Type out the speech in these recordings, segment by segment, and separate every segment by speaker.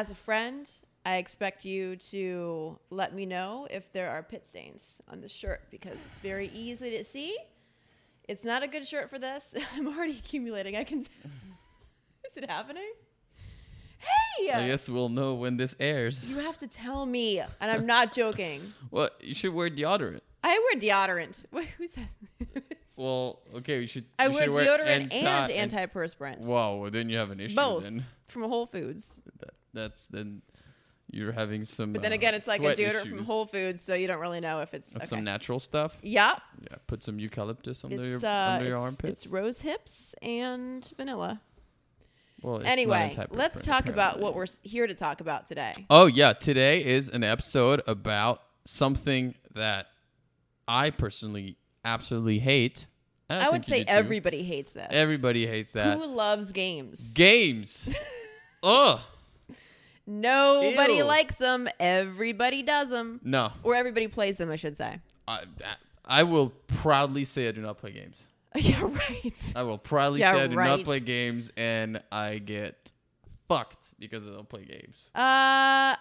Speaker 1: As a friend, I expect you to let me know if there are pit stains on this shirt because it's very easy to see. It's not a good shirt for this. I'm already accumulating. I can. Is it happening? Hey!
Speaker 2: I guess we'll know when this airs.
Speaker 1: You have to tell me, and I'm not joking.
Speaker 2: Well, you should wear deodorant.
Speaker 1: I wear deodorant. Wait, who said?
Speaker 2: Well, okay, we should.
Speaker 1: I wear
Speaker 2: should
Speaker 1: deodorant
Speaker 2: anti-
Speaker 1: and antiperspirant.
Speaker 2: Wow, well, then you have an issue.
Speaker 1: Both
Speaker 2: Then
Speaker 1: from Whole Foods.
Speaker 2: that, that's then you're having some.
Speaker 1: But then
Speaker 2: uh,
Speaker 1: again, it's like a deodorant from. Whole Foods, so you don't really know if it's okay.
Speaker 2: Some natural stuff.
Speaker 1: Yeah,
Speaker 2: Yeah, put some eucalyptus under
Speaker 1: it's
Speaker 2: your
Speaker 1: uh,
Speaker 2: under your
Speaker 1: it's,
Speaker 2: armpits.
Speaker 1: it's rose hips and vanilla.
Speaker 2: well, it's
Speaker 1: anyway, let's talk about what we're here to talk about today.
Speaker 2: Oh yeah, today is an episode about something that I personally absolutely hate. And
Speaker 1: I, would say everybody hates this.
Speaker 2: everybody hates that.
Speaker 1: Who loves games?
Speaker 2: Games. Ugh.
Speaker 1: Nobody
Speaker 2: Ew.
Speaker 1: likes them. Everybody does them,
Speaker 2: No.
Speaker 1: or everybody plays them. I should say.
Speaker 2: I, I will proudly say I do not play games.
Speaker 1: yeah, right.
Speaker 2: I will proudly
Speaker 1: Yeah,
Speaker 2: say I do
Speaker 1: right.
Speaker 2: not play games, and I get fucked because I don't play games.
Speaker 1: Uh,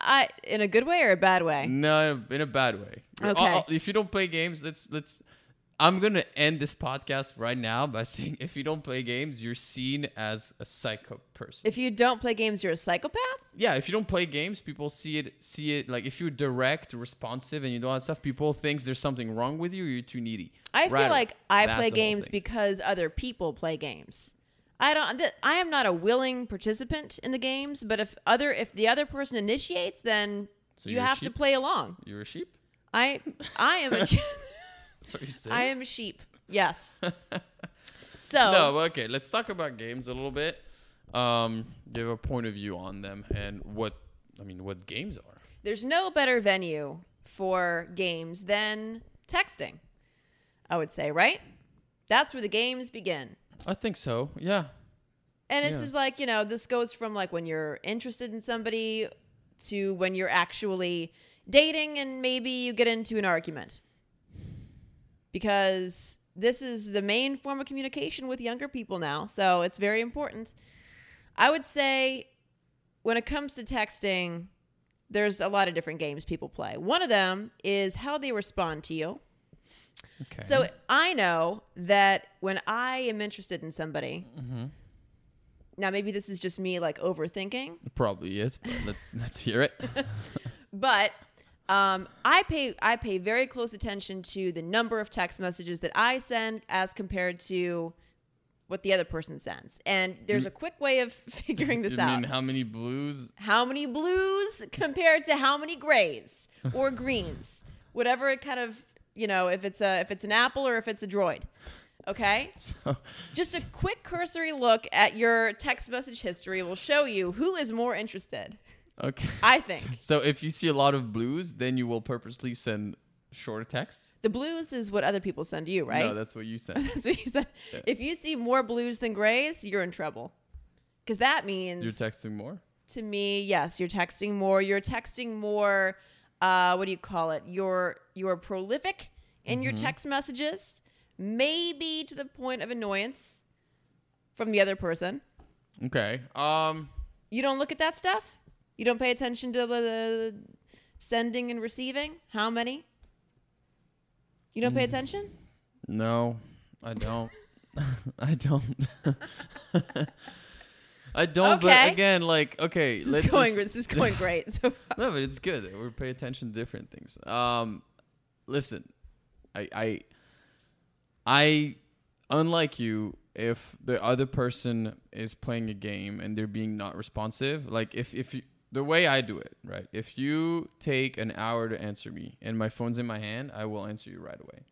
Speaker 1: I in a good way or a bad way?
Speaker 2: No, in a bad way.
Speaker 1: Okay.
Speaker 2: Oh, oh, if you don't play games, let's let's. I'm gonna end this podcast right now by saying if you don't play games, you're seen as a psycho person.
Speaker 1: If you don't play games, you're a psychopath.
Speaker 2: yeah, if you don't play games, people see it see it like if you're direct, responsive, and you do all that stuff, people thinks there's something wrong with you. Or you're too needy.
Speaker 1: I
Speaker 2: Right.
Speaker 1: feel like I play games because other people play games. I don't. th- I am not a willing participant in the games, but if other if the other person initiates, then
Speaker 2: So
Speaker 1: you have to play along.
Speaker 2: You're a sheep.
Speaker 1: I I am a
Speaker 2: That's what you say.
Speaker 1: I am a sheep. Yes. So
Speaker 2: No, okay. Let's talk about games a little bit. Um, give a point of view on them and what I mean, what games are.
Speaker 1: there's no better venue for games than texting. I would say, right? That's where the games begin.
Speaker 2: I think so. Yeah.
Speaker 1: And it's
Speaker 2: Yeah.
Speaker 1: just like, you know, this goes from like when you're interested in somebody to when you're actually dating and maybe you get into an argument. Because this is the main form of communication with younger people now. So it's very important. I would say when it comes to texting, there's a lot of different games people play. One of them is how they respond to you.
Speaker 2: Okay.
Speaker 1: So I know that when I am interested in somebody, mm-hmm. now maybe this is just me like overthinking,
Speaker 2: probably is, but let's let's hear it.
Speaker 1: but um, I pay I pay very close attention to the number of text messages that I send as compared to what the other person sends. And there's a quick way of figuring this
Speaker 2: you
Speaker 1: out.
Speaker 2: mean how many blues?
Speaker 1: how many blues compared to how many grays or greens whatever it kind of you know if it's a if it's an apple or if it's a droid okay
Speaker 2: So,
Speaker 1: just a quick cursory look at your text message history will show you who is more interested
Speaker 2: okay.
Speaker 1: i think
Speaker 2: So if you see a lot of blues, then you will purposely send shorter text.
Speaker 1: the blues is what other people send you right
Speaker 2: No, that's what you send.
Speaker 1: that's what you said if you see more blues than grays you're in trouble because that means
Speaker 2: You're texting more.
Speaker 1: to me, yes, you're texting more. You're texting more. Uh, what do you call it? You're you're prolific in your text messages, maybe to the point of annoyance from the other person.
Speaker 2: Okay. Um.
Speaker 1: You don't look at that stuff. You don't pay attention to the, sending and receiving. How many? You don't pay attention.
Speaker 2: No, I don't. I don't. I don't.
Speaker 1: Okay.
Speaker 2: But again, like, okay,
Speaker 1: This is
Speaker 2: let's
Speaker 1: going.
Speaker 2: just-
Speaker 1: This is going great. So
Speaker 2: no, but it's good. We pay attention to different things. Um, listen, I, I, I, unlike you, if the other person is playing a game and they're being not responsive, like if if you, the way I do it, right? If you take an hour to answer me and my phone's in my hand, I will answer you right away.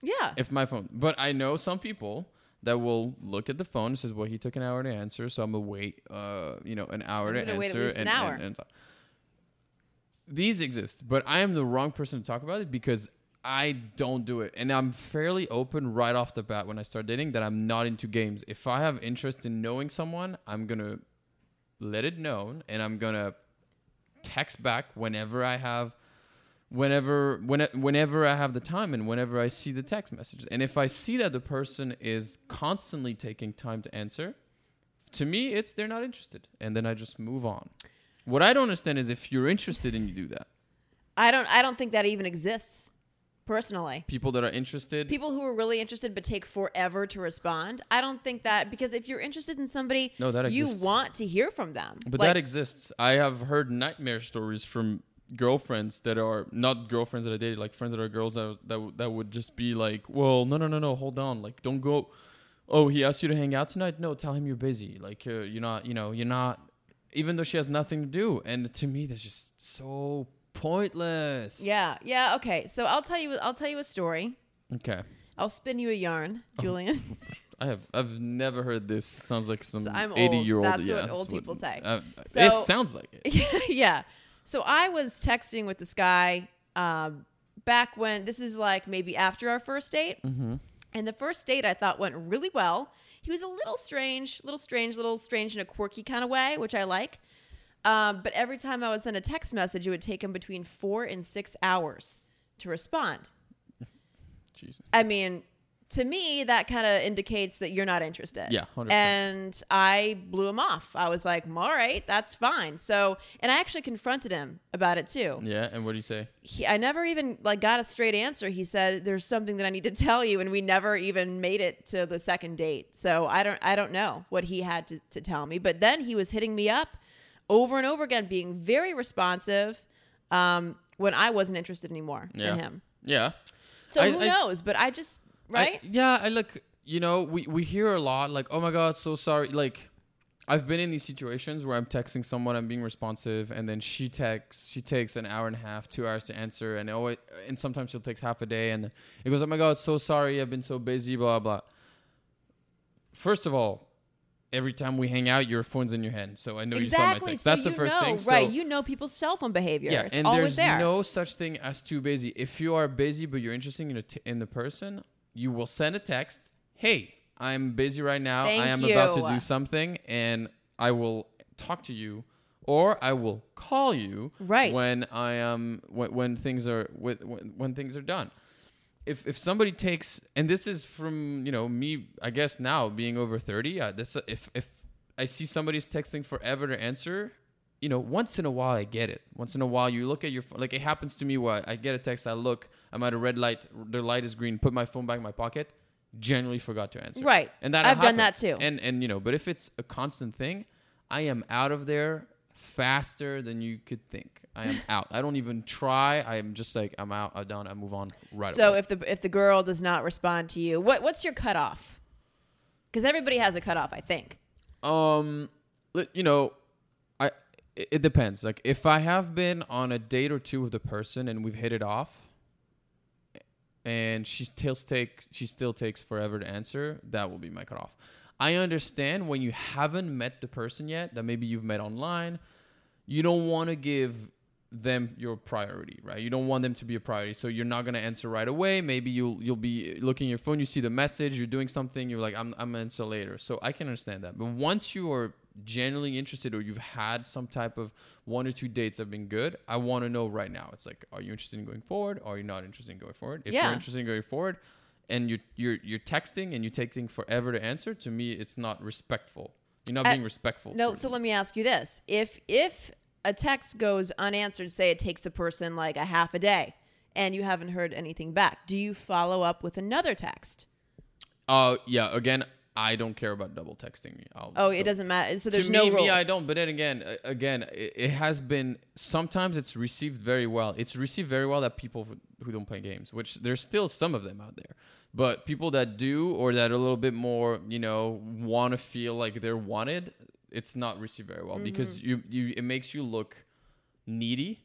Speaker 1: yeah,
Speaker 2: If my phone, but I know some people that will look at the phone and says, "Well, he took an hour to answer, so I'm gonna wait, uh, you know, an hour to answer."
Speaker 1: wait at least an
Speaker 2: and,
Speaker 1: hour.
Speaker 2: And, and talk. These exist, but I am the wrong person to talk about it because I don't do it, and I'm fairly open right off the bat when I start dating that I'm not into games. If I have interest in knowing someone, I'm gonna let it known, and I'm gonna text back whenever I have whenever when, whenever I have the time and whenever I see the text messages. And if I see that the person is constantly taking time to answer, to me it's they're not interested and then I just move on. What I don't understand is if you're interested and you do that.
Speaker 1: I don't. I don't think that even exists. Personally,
Speaker 2: People that are interested
Speaker 1: people who are really interested but take forever to respond. I don't think that because if you're interested in somebody,
Speaker 2: No, that exists.
Speaker 1: you want to hear from them.
Speaker 2: But
Speaker 1: Like,
Speaker 2: that exists. I have heard nightmare stories from girlfriends that are not girlfriends that I dated, like friends that are girls that that that would just be like, "Well, no, no, no, no, hold on, like, don't go." Oh, he asked you to hang out tonight. No, tell him you're busy. Like, uh, you're not. You know, you're not. Even though she has nothing to do, and to me, that's just so pointless.
Speaker 1: yeah, yeah. Okay, so I'll tell you. I'll tell you a story.
Speaker 2: Okay.
Speaker 1: I'll spin you a yarn, Julien.
Speaker 2: I have I've never heard this. It sounds like some
Speaker 1: So I'm
Speaker 2: eighty year old.
Speaker 1: That's
Speaker 2: yeah,
Speaker 1: what old people say.
Speaker 2: Uh,
Speaker 1: So-
Speaker 2: it sounds like it.
Speaker 1: yeah. So I was texting with this guy um, back when this is like maybe after our first date. Mm-hmm. And the first date I thought went really well. He was a little strange, little strange, little strange in a quirky kind of way, which I like. Um, but every time I would send a text message, it would take him between four and six hours to respond.
Speaker 2: Jesus.
Speaker 1: I mean, to me, that kind of indicates that you're not interested.
Speaker 2: Yeah, 100%.
Speaker 1: And I blew him off. I was like, all right, that's fine. So, and I actually confronted him about it too.
Speaker 2: Yeah, and what do you say?
Speaker 1: He, I never even like got a straight answer. He said, "There's something that I need to tell you," and we never even made it to the second date. So I don't, I don't know what he had to, to tell me. But then he was hitting me up over and over again, being very responsive um, when I wasn't interested anymore
Speaker 2: Yeah.
Speaker 1: in him.
Speaker 2: Yeah.
Speaker 1: So
Speaker 2: I-
Speaker 1: who
Speaker 2: I-
Speaker 1: knows? But I just
Speaker 2: I-
Speaker 1: right.
Speaker 2: yeah, I look. You know, we we hear a lot like, "Oh my god, so sorry." Like, I've been in these situations where I'm texting someone, I'm being responsive, and then she texts, she takes an hour and a half, two hours to answer, and it, and sometimes she'll takes half a day, and it goes, "Oh my god, so sorry, I've been so busy." Blah blah. First of all, every time we hang out, your phone's in your hand, so I know you saw my
Speaker 1: Exactly.
Speaker 2: text.
Speaker 1: So
Speaker 2: That's the first
Speaker 1: know,
Speaker 2: thing.
Speaker 1: right?
Speaker 2: So-
Speaker 1: you know people's cell phone behavior.
Speaker 2: yeah,
Speaker 1: it's
Speaker 2: and there's
Speaker 1: there.
Speaker 2: no such thing as too busy. If you are busy but you're interested in, a t- in the person, you will send a text. Hey, I'm busy right now.
Speaker 1: Thank
Speaker 2: I am about to do something, and I will talk to you, or I will call you
Speaker 1: Right.
Speaker 2: when I am when, when things are when when things are done. If if somebody takes and this is from you know me, I guess now being over thirty, uh, this if if I see somebody's texting forever to answer, you know, once in a while I get it. Once in a while you look at your phone. Like it happens to me where I get a text, I look, I'm at a red light, the light is green, put my phone back in my pocket, generally forgot to answer.
Speaker 1: Right.
Speaker 2: And that
Speaker 1: I've done that too.
Speaker 2: And and you know, but if it's a constant thing, I am out of there faster than you could think. I am out. I don't even try. I am just like I'm out. I'm done. I move on right
Speaker 1: so
Speaker 2: away.
Speaker 1: if the if the girl does not respond to you, what what's your cutoff? Because everybody has a cutoff, I think.
Speaker 2: Um, you know, I it, it depends. Like if I have been on a date or two with the person and we've hit it off, and she still takes she still takes forever to answer, that will be my cutoff. I understand when you haven't met the person yet, that maybe you've met online, you don't want to give them your priority, right? You don't want them to be a priority, so you're not gonna answer right away. Maybe you'll you'll be looking at your phone, you see the message, you're doing something, you're like, I'm I'm gonna answer later. So I can understand that. But once you are genuinely interested or you've had some type of one or two dates that have been good, I want to know right now. It's like, are you interested in going forward? Or are you not interested in going forward? If
Speaker 1: Yeah.
Speaker 2: you're interested in going forward, and you're you're you're texting and you're taking forever to answer, to me, it's not respectful. You're not being respectful.
Speaker 1: No, so
Speaker 2: me.
Speaker 1: let me ask you this: if if a text goes unanswered, say it takes the person like a half a day, and you haven't heard anything back, do you follow up with another text?
Speaker 2: Uh, yeah. Again, I don't care about double texting. I'll,
Speaker 1: Oh, it doesn't matter. So there's
Speaker 2: to
Speaker 1: no
Speaker 2: me,
Speaker 1: rules.
Speaker 2: me, I don't. But then again, again, it, it has been sometimes it's received very well. It's received very well that people who don't play games, which there's still some of them out there, but people that do or that are a little bit more, you know, want to feel like they're wanted, it's not received very well because
Speaker 1: Mm-hmm.
Speaker 2: you you it makes you look needy.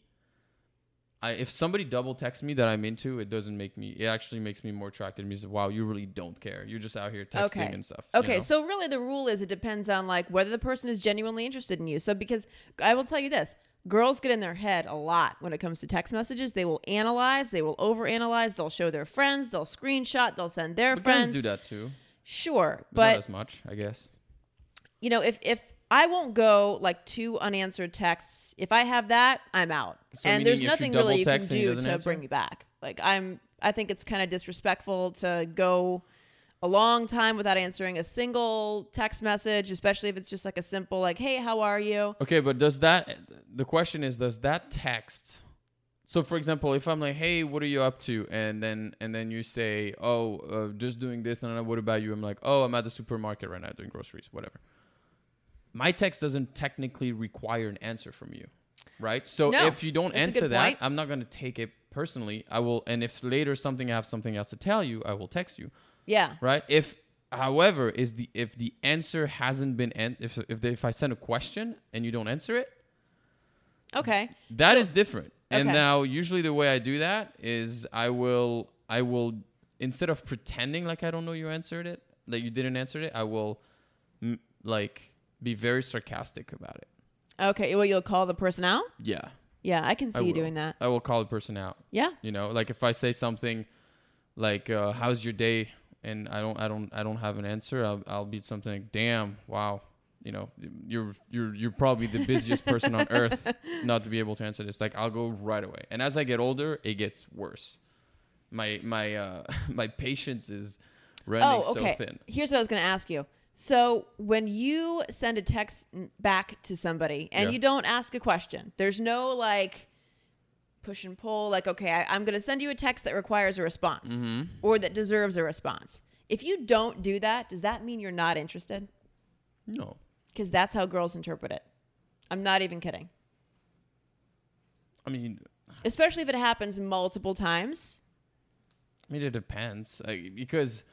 Speaker 2: I, if somebody double texts me that I'm into, it doesn't make me. It actually makes me more attracted. It means wow, you really don't care. You're just out here texting
Speaker 1: Okay.
Speaker 2: and stuff. you
Speaker 1: Okay,
Speaker 2: know?
Speaker 1: so really the rule is it depends on like whether the person is genuinely interested in you. So because I will tell you this, girls get in their head a lot when it comes to text messages. They will analyze, they will overanalyze, they'll show their friends, they'll screenshot, they'll send their
Speaker 2: But
Speaker 1: friends.
Speaker 2: guys do that too,
Speaker 1: Sure,
Speaker 2: but, not as much, I guess.
Speaker 1: you know, if if I won't go like two unanswered texts, if I have that, I'm out.
Speaker 2: So
Speaker 1: and there's
Speaker 2: if you
Speaker 1: nothing really you can
Speaker 2: text and he
Speaker 1: do to
Speaker 2: answer?
Speaker 1: bring me back. Like I'm I think it's kind of disrespectful to go a long time without answering a single text message, especially if it's just like a simple like, "Hey, how are you?"
Speaker 2: Okay, but does that? The question is, does that text? So, for example, if I'm like, "Hey, what are you up to?" and then and then you say, "Oh, uh, just doing this," and then what about you? I'm like, "Oh, I'm at the supermarket right now doing groceries, whatever." My text doesn't technically require an answer from you, right? So
Speaker 1: No,
Speaker 2: if you don't answer that,
Speaker 1: point.
Speaker 2: I'm not gonna take it personally. I will, and if later something I have something else to tell you, I will text you
Speaker 1: Yeah.
Speaker 2: right? If, however, is the if the answer hasn't been if if they, if I send a question and you don't answer it,
Speaker 1: Okay.
Speaker 2: that is different. And
Speaker 1: Okay.
Speaker 2: now usually the way I do that is I will I will instead of pretending like I don't know you answered it, that you didn't answer it, I will m- like be very sarcastic about it.
Speaker 1: Okay. Well, you'll call the person out?
Speaker 2: Yeah.
Speaker 1: Yeah, I can see
Speaker 2: I
Speaker 1: you
Speaker 2: will.
Speaker 1: doing that.
Speaker 2: I will call the person out.
Speaker 1: Yeah.
Speaker 2: You know, like if I say something like uh, "How's your day?" And I don't, I don't, I don't have an answer, I'll, I'll be something like, "Damn, wow." You know, you're you're you're probably the busiest person on earth not to be able to answer this. Like I'll go right away. And as I get older, it gets worse. My my uh my patience is running
Speaker 1: oh, okay.
Speaker 2: so thin.
Speaker 1: Here's what I was going to ask you. So when you send a text back to somebody and
Speaker 2: Yeah.
Speaker 1: you don't ask a question, there's no like push and pull. Like, okay, I, I'm going to send you a text that requires a response
Speaker 2: Mm-hmm.
Speaker 1: or that deserves a response. If you don't do that, does that mean you're not interested?
Speaker 2: No.
Speaker 1: Because that's how girls interpret it. I'm not even kidding.
Speaker 2: I mean,
Speaker 1: Especially if it happens multiple times.
Speaker 2: I mean, it depends like, because,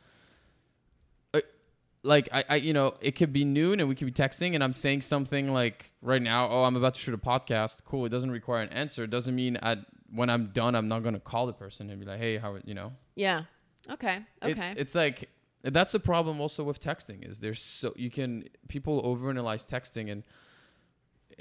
Speaker 2: like, I, I, you know, it could be noon and we could be texting, and I'm saying something like right now. Oh, I'm about to shoot a podcast. Cool. It doesn't require an answer. It doesn't mean I, when I'm done, I'm not gonna call the person and be like, hey, how, you know.
Speaker 1: Yeah. Okay.
Speaker 2: It-
Speaker 1: Okay.
Speaker 2: it's like that's the problem also with texting is there's so you can people overanalyze texting and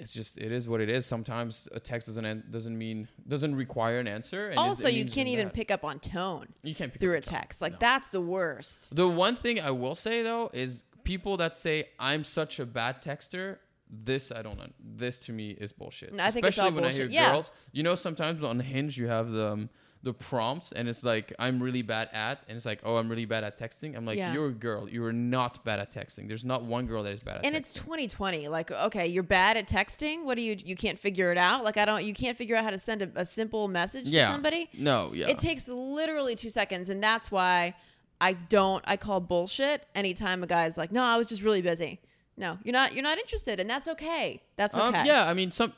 Speaker 2: it's just it is what it is. Sometimes a text doesn't an- doesn't mean doesn't require an answer. And
Speaker 1: also,
Speaker 2: it
Speaker 1: you can't even
Speaker 2: that.
Speaker 1: pick up on tone
Speaker 2: you can't pick
Speaker 1: through a
Speaker 2: tone.
Speaker 1: text. Like
Speaker 2: No.
Speaker 1: that's the worst.
Speaker 2: The one thing I will say though is people that say I'm such a bad texter. This I don't know. This to me is bullshit.
Speaker 1: No, I think it's
Speaker 2: Especially
Speaker 1: all
Speaker 2: when I hear
Speaker 1: bullshit. Yeah.
Speaker 2: girls. You know, sometimes on Hinge you have the um, the prompts, and it's like I'm really bad at, and it's like oh I'm really bad at texting. I'm like
Speaker 1: Yeah.
Speaker 2: you're a girl. You are not bad at texting. There's not one girl that is bad at.
Speaker 1: and
Speaker 2: texting.
Speaker 1: it's 2020 like okay you're bad at texting what do you you can't figure it out like i don't you can't figure out how to send a, a simple message
Speaker 2: yeah.
Speaker 1: to somebody
Speaker 2: No, yeah.
Speaker 1: it takes literally two seconds and that's why i don't i call bullshit anytime a guy's like no i was just really busy no you're not you're not interested and that's okay that's okay
Speaker 2: Um, yeah, I mean, some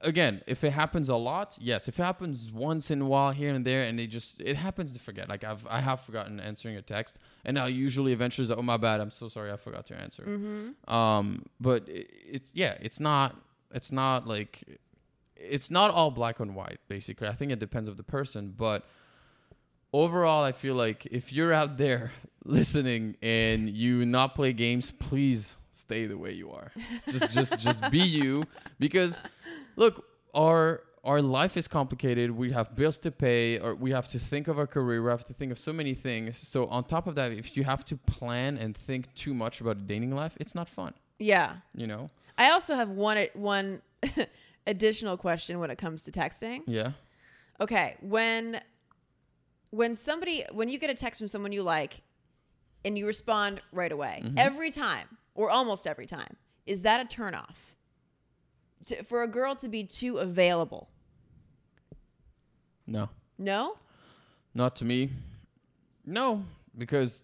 Speaker 2: again, if it happens a lot, yes. If it happens once in a while here and there, and it just it happens to forget. Like I've I have forgotten answering a text, and I usually eventually say, oh my bad, I'm so sorry, I forgot to answer.
Speaker 1: Mm-hmm.
Speaker 2: Um, but it, it's yeah, it's not it's not like it's not all black and white. Basically, I think it depends of the person, but overall i feel like if you're out there listening and you not play games please stay the way you are. Just just just be you. Because look our our life is complicated. We have bills to pay or we have to think of our career. We have to think of so many things. So on top of that if you have to plan and think too much about a dating life it's not fun.
Speaker 1: Yeah.
Speaker 2: You know?
Speaker 1: I also have one one additional question when it comes to texting.
Speaker 2: Yeah.
Speaker 1: Okay when when somebody when you get a text from someone you like and you respond right away
Speaker 2: Mm-hmm.
Speaker 1: every time or almost every time is that a turnoff to, for a girl to be too available
Speaker 2: no
Speaker 1: no
Speaker 2: Not to me. No, because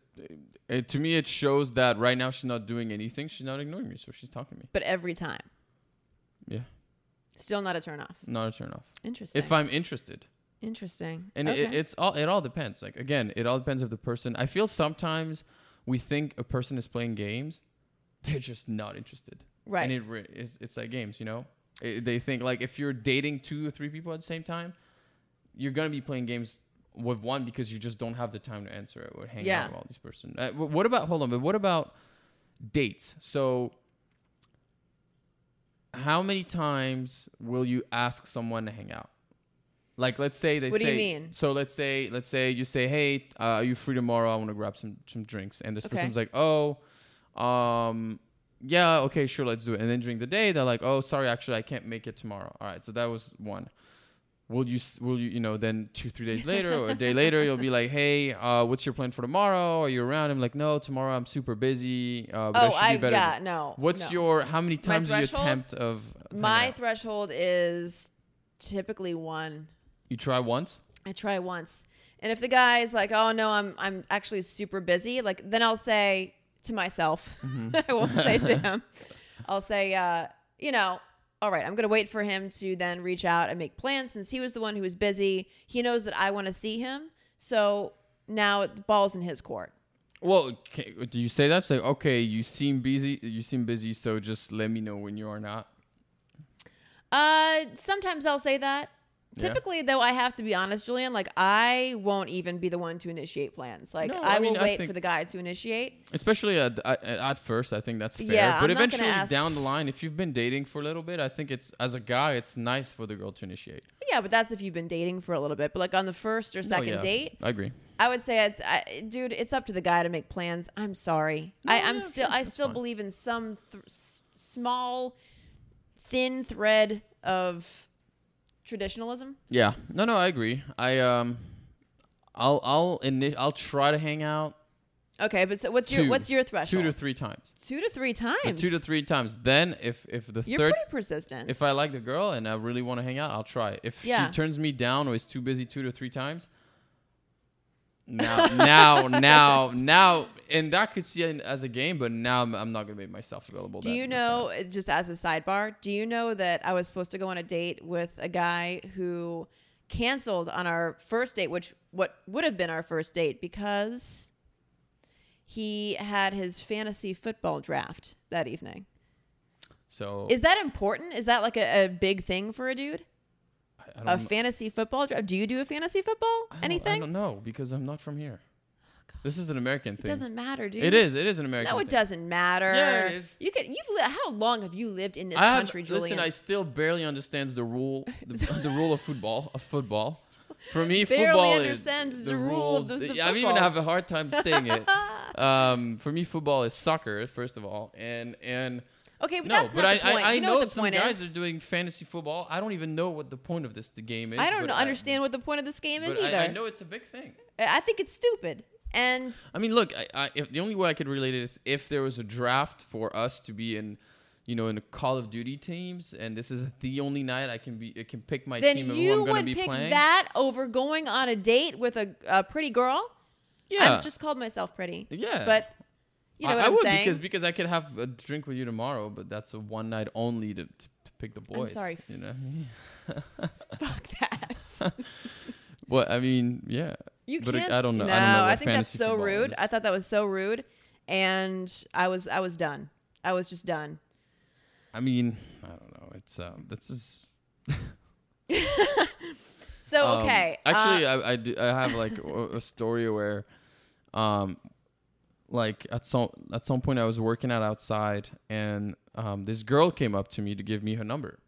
Speaker 2: it, to me it shows that right now she's not doing anything. She's not ignoring me, so she's talking to me.
Speaker 1: but every time
Speaker 2: Yeah,
Speaker 1: still not a turnoff
Speaker 2: not a turnoff.
Speaker 1: interesting
Speaker 2: If I'm interested,
Speaker 1: interesting
Speaker 2: and
Speaker 1: okay.
Speaker 2: it, it's all it all depends. Like again, it all depends of the person. I feel sometimes we think a person is playing games, they're just not interested.
Speaker 1: right
Speaker 2: And it re- it's, it's like games, you know. It- they think like if you're dating two or three people at the same time, you're gonna be playing games with one because you just don't have the time to answer it or hang
Speaker 1: Yeah.
Speaker 2: out with all these person. Uh, what about hold on, but what about dates? So how many times will you ask someone to hang out? Like let's say they
Speaker 1: What do you mean?
Speaker 2: so let's say let's say you say, Hey, uh, are you free tomorrow? I want to grab some some drinks and this
Speaker 1: Okay.
Speaker 2: person's like, Oh, um yeah, okay, sure, let's do it. And then during the day they're like, Oh, sorry, actually I can't make it tomorrow. All right, so that was one. Will you will you you know then two three days later or a day later you'll be like hey uh, what's your plan for tomorrow are you around I'm like no tomorrow I'm super busy uh, but I
Speaker 1: oh,
Speaker 2: should
Speaker 1: I
Speaker 2: be better
Speaker 1: yeah, no.
Speaker 2: What's
Speaker 1: no.
Speaker 2: your how many times do you attempt of
Speaker 1: my
Speaker 2: out?
Speaker 1: threshold is typically one.
Speaker 2: you try once
Speaker 1: I try once. And if the guy's like, "Oh no, I'm I'm actually super busy," like then I'll say to myself,
Speaker 2: Mm-hmm.
Speaker 1: I won't say to him. I'll say, uh, you know, all right, I'm gonna wait for him to then reach out and make plans since he was the one who was busy. He knows that I want to see him, so now the ball's in his court.
Speaker 2: well okay, do you say that say okay you seem busy you seem busy so just let me know when you are not
Speaker 1: Uh, sometimes I'll say that.
Speaker 2: Yeah.
Speaker 1: Typically, though, I have to be honest, Julien. Like, I won't even be the one to initiate plans. Like,
Speaker 2: No,
Speaker 1: I,
Speaker 2: I mean,
Speaker 1: will wait for the guy to initiate.
Speaker 2: especially at, at, at first I think that's fair
Speaker 1: Yeah,
Speaker 2: but
Speaker 1: I'm
Speaker 2: eventually down the line if you've been dating for a little bit I think it's as a guy it's nice for the girl to initiate
Speaker 1: Yeah, but that's if you've been dating for a little bit. But like on the first or
Speaker 2: oh,
Speaker 1: second
Speaker 2: Oh, yeah,
Speaker 1: date,
Speaker 2: I agree
Speaker 1: I would say it's, I, dude, it's up to the guy to make plans. I'm sorry. I, I'm
Speaker 2: yeah,
Speaker 1: still, I still
Speaker 2: fine.
Speaker 1: believe in some th- s- small, thin thread of traditionalism.
Speaker 2: Yeah. No, no, I agree. I um, I'll I'll ini- I'll try to hang out
Speaker 1: Okay, but so what's your
Speaker 2: Two.
Speaker 1: what's your threshold?
Speaker 2: two to three times.
Speaker 1: Two to three times.
Speaker 2: But two to three times. Then if if the
Speaker 1: You're
Speaker 2: third
Speaker 1: pretty persistent.
Speaker 2: if I like the girl and I really want to hang out, I'll try. If
Speaker 1: Yeah.
Speaker 2: she turns me down or is too busy two to three times. Now, now, now, now, and that could see it as a game, but now I'm, I'm not gonna make myself available.
Speaker 1: Do you know,
Speaker 2: fast.
Speaker 1: uh, just as a sidebar, do you know that I was supposed to go on a date with a guy who canceled on our first date, which what would have been our first date because he had his fantasy football draft that evening.
Speaker 2: So
Speaker 1: Is that important? Is that like a, a big thing for a dude? A
Speaker 2: kn-
Speaker 1: fantasy football draft? Do you do a fantasy football?
Speaker 2: I
Speaker 1: Anything?
Speaker 2: I don't know because I'm not from here. This is an American thing.
Speaker 1: It doesn't matter, dude.
Speaker 2: It is. It is an American.
Speaker 1: No, it
Speaker 2: thing.
Speaker 1: doesn't matter.
Speaker 2: Yeah, it is.
Speaker 1: You could. You've. li- How long have you lived in this
Speaker 2: I have-
Speaker 1: country, Julien?
Speaker 2: Listen, I still barely understands the rule, the, the rule of football. Of football. For me,
Speaker 1: Barely
Speaker 2: football
Speaker 1: understands
Speaker 2: is
Speaker 1: the rule of the- the
Speaker 2: I even have a hard time saying it. Um, for me, football is soccer, first of all, and and
Speaker 1: okay, but
Speaker 2: no,
Speaker 1: that's
Speaker 2: but
Speaker 1: not
Speaker 2: I,
Speaker 1: the point.
Speaker 2: I, I
Speaker 1: you know,
Speaker 2: know
Speaker 1: what the
Speaker 2: some
Speaker 1: point
Speaker 2: guys
Speaker 1: is.
Speaker 2: are doing fantasy football. I don't even know what the point of this the game is.
Speaker 1: I don't understand what the point of this game is either.
Speaker 2: I, I know it's a big thing.
Speaker 1: I think it's stupid. And
Speaker 2: I mean, look, I, I, if the only way I could relate it is if there was a draft for us to be in, you know, in the Call of Duty teams, and this is the only night I can be, I can pick my
Speaker 1: then
Speaker 2: team and who
Speaker 1: you
Speaker 2: I'm going to
Speaker 1: would
Speaker 2: be
Speaker 1: pick
Speaker 2: playing.
Speaker 1: that over going on a date with a, a pretty girl.
Speaker 2: yeah,
Speaker 1: I've just called myself pretty.
Speaker 2: yeah.
Speaker 1: But you know
Speaker 2: I,
Speaker 1: what
Speaker 2: I
Speaker 1: am
Speaker 2: would
Speaker 1: saying?
Speaker 2: because because I could have a drink with you tomorrow, but that's a one night only to, to, to pick the boys.
Speaker 1: I'm sorry.
Speaker 2: you know.
Speaker 1: Fuck that.
Speaker 2: Well, I mean, yeah.
Speaker 1: You
Speaker 2: But,
Speaker 1: can't.
Speaker 2: I don't know- I
Speaker 1: No,
Speaker 2: don't know what
Speaker 1: think that's so rude.
Speaker 2: is.
Speaker 1: I thought that was so rude, and I was I was done. I was just done.
Speaker 2: I mean, I don't know. It's um, this is
Speaker 1: So
Speaker 2: Um,
Speaker 1: okay,
Speaker 2: actually,
Speaker 1: uh,
Speaker 2: I I, do, I have like a, a story where, um, like at some at some point I was working out outside and um this girl came up to me to give me her number.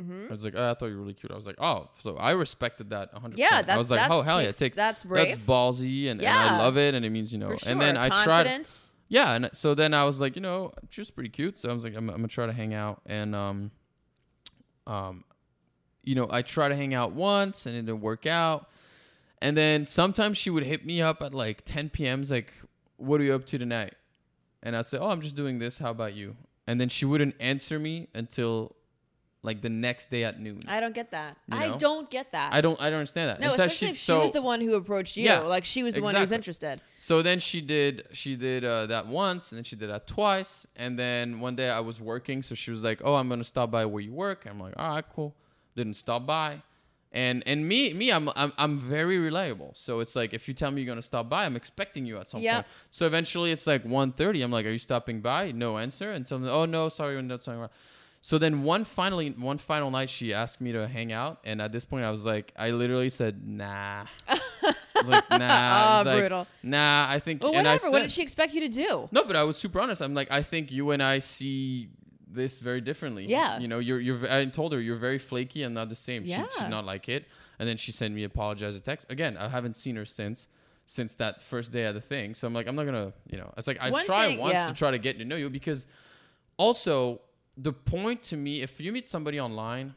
Speaker 1: mhm.
Speaker 2: I was like, oh, I thought you were really cute. I was like, oh, so I respected that 100.
Speaker 1: yeah, that's
Speaker 2: I was like,
Speaker 1: that's
Speaker 2: oh hell yeah, take
Speaker 1: that's brave
Speaker 2: that's ballsy and, and I love it and it means you know.
Speaker 1: for sure.
Speaker 2: And then I tried,
Speaker 1: Confident.
Speaker 2: yeah, and so then I was like, you know, she was pretty cute. So I was like, I'm, I'm gonna try to hang out and um, um, you know, I tried to hang out once and it didn't work out. And then sometimes she would hit me up at like 10 p.m.s like, what are you up to tonight? And I'd say, oh, I'm just doing this. How about you? And then she wouldn't answer me until like the next day at noon.
Speaker 1: I don't get that.
Speaker 2: You
Speaker 1: I don't get that.
Speaker 2: I don't I don't understand that.
Speaker 1: No, especially if she
Speaker 2: so,
Speaker 1: was the one who approached you.
Speaker 2: Yeah,
Speaker 1: like she was the one who was interested.
Speaker 2: So then she did she did uh, that once and then she did that twice and then one day I was working so she was like, "Oh, I'm going to stop by where you work." I'm like, "All right, cool." Didn't stop by. And and me me I'm I'm I'm very reliable. So it's like if you tell me you're going to stop by, I'm expecting you at some
Speaker 1: Yep.
Speaker 2: point. So eventually it's like 1:30. I'm like, "Are you stopping by?" No answer until "Oh no, sorry, we're not talking about." So then one finally one final night she asked me to hang out, and at this point I was like, I literally said nah. Like nah.
Speaker 1: Oh,
Speaker 2: was ah, like,
Speaker 1: brutal.
Speaker 2: Nah, I think.
Speaker 1: Well,
Speaker 2: and I
Speaker 1: whatever. What did she expect you to do?
Speaker 2: No, but I was super honest. I'm like, I think you and I see this very differently.
Speaker 1: Yeah.
Speaker 2: You know, you're you're. I told her you're very flaky and not the same. She, she
Speaker 1: Yeah.
Speaker 2: did not like it, and then she sent me apologize a text. Again, I haven't seen her since since that first day of the thing. So I'm like, I'm not gonna, you know, it's like I
Speaker 1: One
Speaker 2: try
Speaker 1: thing-
Speaker 2: once
Speaker 1: yeah.
Speaker 2: to try to get to know you because also the point to me, if you meet somebody online.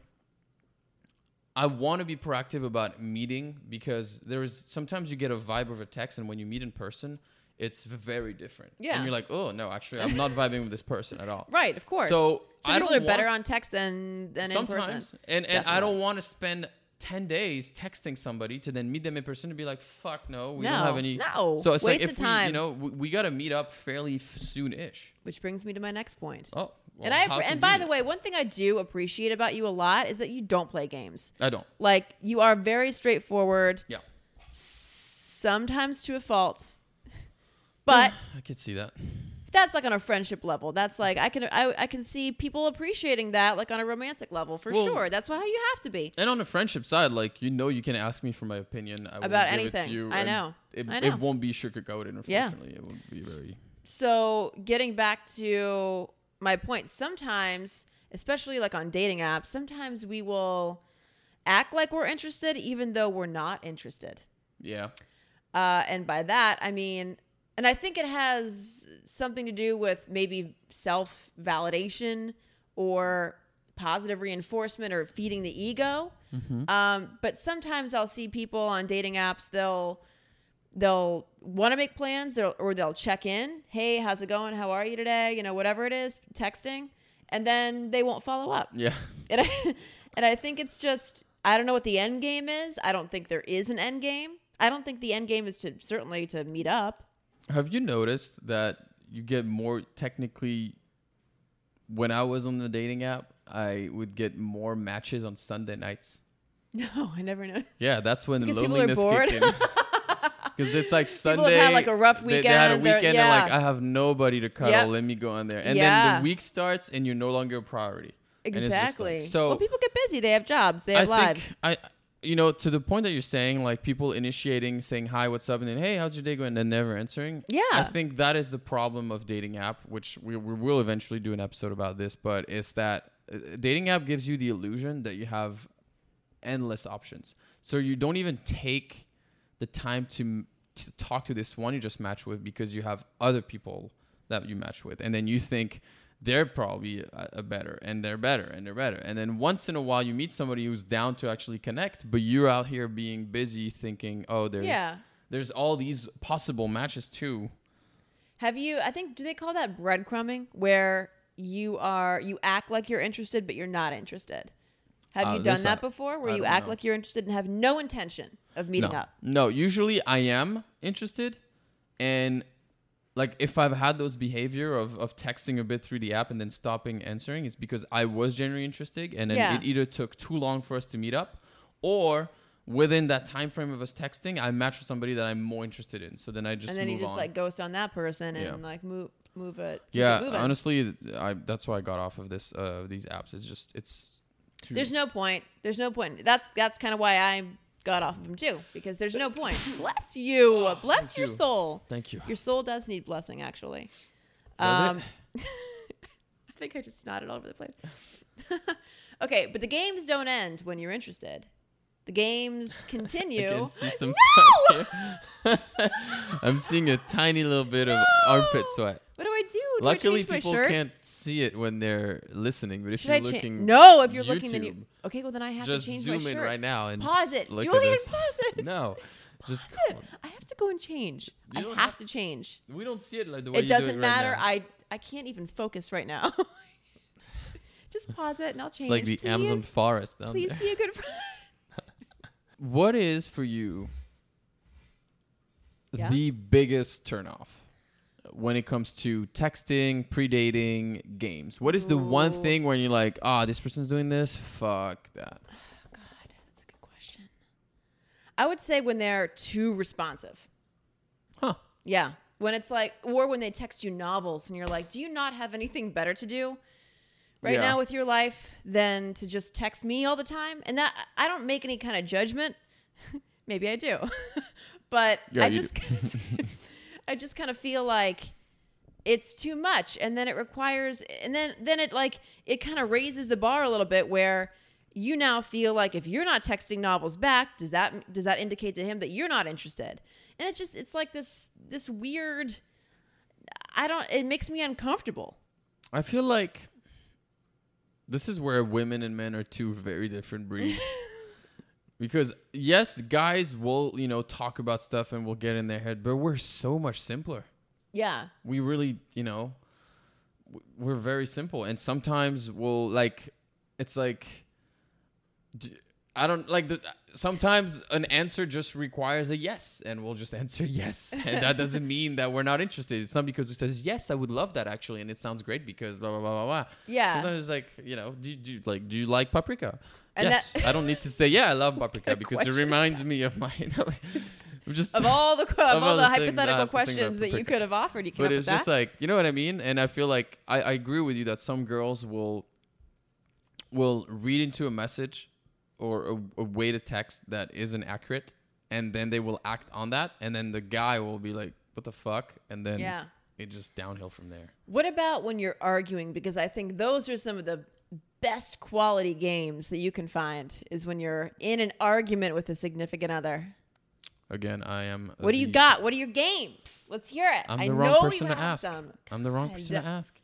Speaker 2: I want to be proactive about meeting because there's sometimes you get a vibe of a text, and when you meet in person, it's very different.
Speaker 1: Yeah.
Speaker 2: and you're like, oh no, actually, I'm not vibing with this person at all.
Speaker 1: Right, of course.
Speaker 2: So
Speaker 1: Some
Speaker 2: I
Speaker 1: people are better on text than than in person.
Speaker 2: And and I don't want to spend ten days texting somebody to then meet them in person and be like, fuck no, we
Speaker 1: No,
Speaker 2: don't have any.
Speaker 1: no,
Speaker 2: so it's
Speaker 1: waste
Speaker 2: like
Speaker 1: of
Speaker 2: if we,
Speaker 1: time.
Speaker 2: you know, we, we got to meet up fairly f- soon-ish.
Speaker 1: Which brings me to my next point.
Speaker 2: Oh, well,
Speaker 1: and I and by the way, one thing I do appreciate about you a lot is that you don't play games.
Speaker 2: I don't.
Speaker 1: Like you are very straightforward,
Speaker 2: Yeah,
Speaker 1: sometimes to a fault. But
Speaker 2: I could see that.
Speaker 1: that's like on a friendship level. That's like I can I, I can see people appreciating that like on a romantic level for
Speaker 2: Well-
Speaker 1: sure. That's how you have to be.
Speaker 2: And on the friendship side, like you know, you can ask me for my opinion I will
Speaker 1: About
Speaker 2: give it
Speaker 1: anything.
Speaker 2: to you,
Speaker 1: I
Speaker 2: and
Speaker 1: know.
Speaker 2: It,
Speaker 1: I know.
Speaker 2: it won't be sugar coated.
Speaker 1: Yeah.
Speaker 2: Unfortunately, it won't be very.
Speaker 1: So getting back to my point, sometimes, especially like on dating apps, sometimes we will act like we're interested even though we're not interested.
Speaker 2: Yeah.
Speaker 1: Uh, and by that, I mean, and I think it has something to do with maybe self validation or positive reinforcement or feeding the ego. Um, but sometimes I'll see people on dating apps, they'll they'll want to make plans they'll, or they'll check in hey how's it going how are you today you know whatever it is texting and then they won't follow up
Speaker 2: Yeah.
Speaker 1: and I, and I think it's just I don't know what the end game is. I don't think there is an end game. I don't think the end game is to certainly to meet up.
Speaker 2: Have you noticed that you get more technically? When I was on the dating app, I would get more matches on Sunday nights.
Speaker 1: No, I never know.
Speaker 2: Yeah, that's when
Speaker 1: Because people are
Speaker 2: loneliness
Speaker 1: bored?
Speaker 2: kicked in. Because it's like
Speaker 1: People
Speaker 2: Sunday.
Speaker 1: have had, like, a rough
Speaker 2: they- They, had a
Speaker 1: weekend,
Speaker 2: and like
Speaker 1: yeah.
Speaker 2: I have nobody to cuddle.
Speaker 1: Yep.
Speaker 2: Let me go on there, and
Speaker 1: Yeah.
Speaker 2: then the week starts and you're no longer a priority. Just like-
Speaker 1: Exactly.
Speaker 2: so
Speaker 1: well, people get busy. They have jobs. They have
Speaker 2: I
Speaker 1: lives.
Speaker 2: think I, you know, to the point that you're saying, like people initiating, saying hi, what's up, and then hey, how's your day going, and then never answering.
Speaker 1: Yeah.
Speaker 2: I think that is the problem of dating app, which we, we will eventually do an episode about this, but it's that uh, dating app gives you the illusion that you have endless options, so you don't even take the time to, to talk to this one you just match with because you have other people that you match with, and then you think they're probably a, a better and they're better and they're better. And then once in a while you meet somebody who's down to actually connect, but you're out here being busy thinking, oh, there's
Speaker 1: Yeah.
Speaker 2: there's all these possible matches too.
Speaker 1: Have you? I think do they call that breadcrumbing, where you are you act like you're interested but you're not interested. Have
Speaker 2: Uh,
Speaker 1: you done that before, where
Speaker 2: I
Speaker 1: you act
Speaker 2: know.
Speaker 1: like you're interested and have no intention of meeting
Speaker 2: no,
Speaker 1: up?
Speaker 2: no. Usually I am interested, and like if I've had those behavior of, of texting a bit through the app and then stopping answering, it's because I was genuinely interested, and then
Speaker 1: Yeah.
Speaker 2: it either took too long for us to meet up, or within that time frame of us texting, I matched with somebody that I'm more interested in. So then I just
Speaker 1: and then you just
Speaker 2: on.
Speaker 1: like ghost on that person and
Speaker 2: Yeah.
Speaker 1: like move move it.
Speaker 2: yeah,
Speaker 1: it
Speaker 2: honestly, I that's why I got off of this uh these apps. It's just it's too,
Speaker 1: There's no point. There's no point. That's that's kind of why I got off of him too, because there's no point. Bless you.
Speaker 2: Oh,
Speaker 1: Bless your
Speaker 2: you.
Speaker 1: soul.
Speaker 2: thank you.
Speaker 1: Your soul does need blessing, actually.
Speaker 2: Does um,
Speaker 1: I think I just snotted all over the place. okay, but the games don't end when you're interested. The games
Speaker 2: I
Speaker 1: continue.
Speaker 2: can see some
Speaker 1: No!
Speaker 2: sweat here. I'm seeing a tiny little bit of armpit sweat.
Speaker 1: What do I do? Do
Speaker 2: Luckily,
Speaker 1: I
Speaker 2: people
Speaker 1: shirt?
Speaker 2: can't see it when they're listening. But if
Speaker 1: Should
Speaker 2: you're
Speaker 1: I cha-
Speaker 2: looking,
Speaker 1: No, if you're looking, then you.
Speaker 2: YouTube,
Speaker 1: Okay, well then I have to change
Speaker 2: zoom
Speaker 1: my
Speaker 2: in
Speaker 1: shirt.
Speaker 2: right now and
Speaker 1: Pause it,
Speaker 2: Look
Speaker 1: Julien.
Speaker 2: at this.
Speaker 1: Pause it.
Speaker 2: No, just
Speaker 1: it. I have to go and change. I have
Speaker 2: have
Speaker 1: to change.
Speaker 2: we don't see it like the way
Speaker 1: It doesn't
Speaker 2: do it
Speaker 1: matter. I I can't even focus right now. Just pause it and I'll change.
Speaker 2: It's like the
Speaker 1: please.
Speaker 2: Amazon forest down
Speaker 1: Please
Speaker 2: there.
Speaker 1: be a good friend.
Speaker 2: What is for you
Speaker 1: Yeah?
Speaker 2: the biggest turnoff when it comes to texting, pre-dating, games? What is the one thing where you're like, ah, this person's doing this? Fuck that.
Speaker 1: God, that's a good question. I would say when they're too responsive.
Speaker 2: Huh.
Speaker 1: Yeah. When it's like, or when they text you novels and you're like, do you not have anything better to do? Right
Speaker 2: Yeah.
Speaker 1: now with your life than to just text me all the time. And that I don't make any kind of judgment. Maybe I do. but
Speaker 2: Yeah,
Speaker 1: I just I just kind of feel like it's too much and then it requires and then then it like it kind of raises the bar a little bit where you now feel like if you're not texting novels back does that does that indicate to him that you're not interested and it's just it's like this this weird i don't it makes me uncomfortable
Speaker 2: I feel like this is where women and men are two very different breeds. because yes, guys will, you know, talk about stuff and we'll get in their head, but we're so much simpler.
Speaker 1: yeah
Speaker 2: We really, you know, we're very simple and sometimes we'll like it's like I don't like the sometimes an answer just requires a yes and we'll just answer yes. And that doesn't mean that we're not interested. It's not because we says yes, I would love that actually and it sounds great because blah blah blah blah blah.
Speaker 1: Yeah.
Speaker 2: Sometimes it's like, you know, do you, do you like do you like paprika?
Speaker 1: And
Speaker 2: yes.
Speaker 1: that-
Speaker 2: I don't need to say yeah, I love paprika because it reminds me of my I'm just
Speaker 1: of all the of,
Speaker 2: Of
Speaker 1: all
Speaker 2: all
Speaker 1: the
Speaker 2: the things I
Speaker 1: hypothetical
Speaker 2: have to think about
Speaker 1: questions that you could have offered you came
Speaker 2: but it's just
Speaker 1: that
Speaker 2: like you know what I mean, and I feel like I, I agree with you that some girls will will read into a message or a, a way to text that isn't accurate, and then they will act on that, and then the guy will be like, "What the fuck?" and then
Speaker 1: Yeah.
Speaker 2: it just downhill from there.
Speaker 1: What about when you're arguing? Because I think those are some of the best quality games that you can find is when you're in an argument with a significant other.
Speaker 2: Again, I am.
Speaker 1: What do you got? What are your games? Let's hear it.
Speaker 2: I'm
Speaker 1: I
Speaker 2: the wrong
Speaker 1: know
Speaker 2: person to ask.
Speaker 1: some.
Speaker 2: I'm the wrong
Speaker 1: I
Speaker 2: person to ask.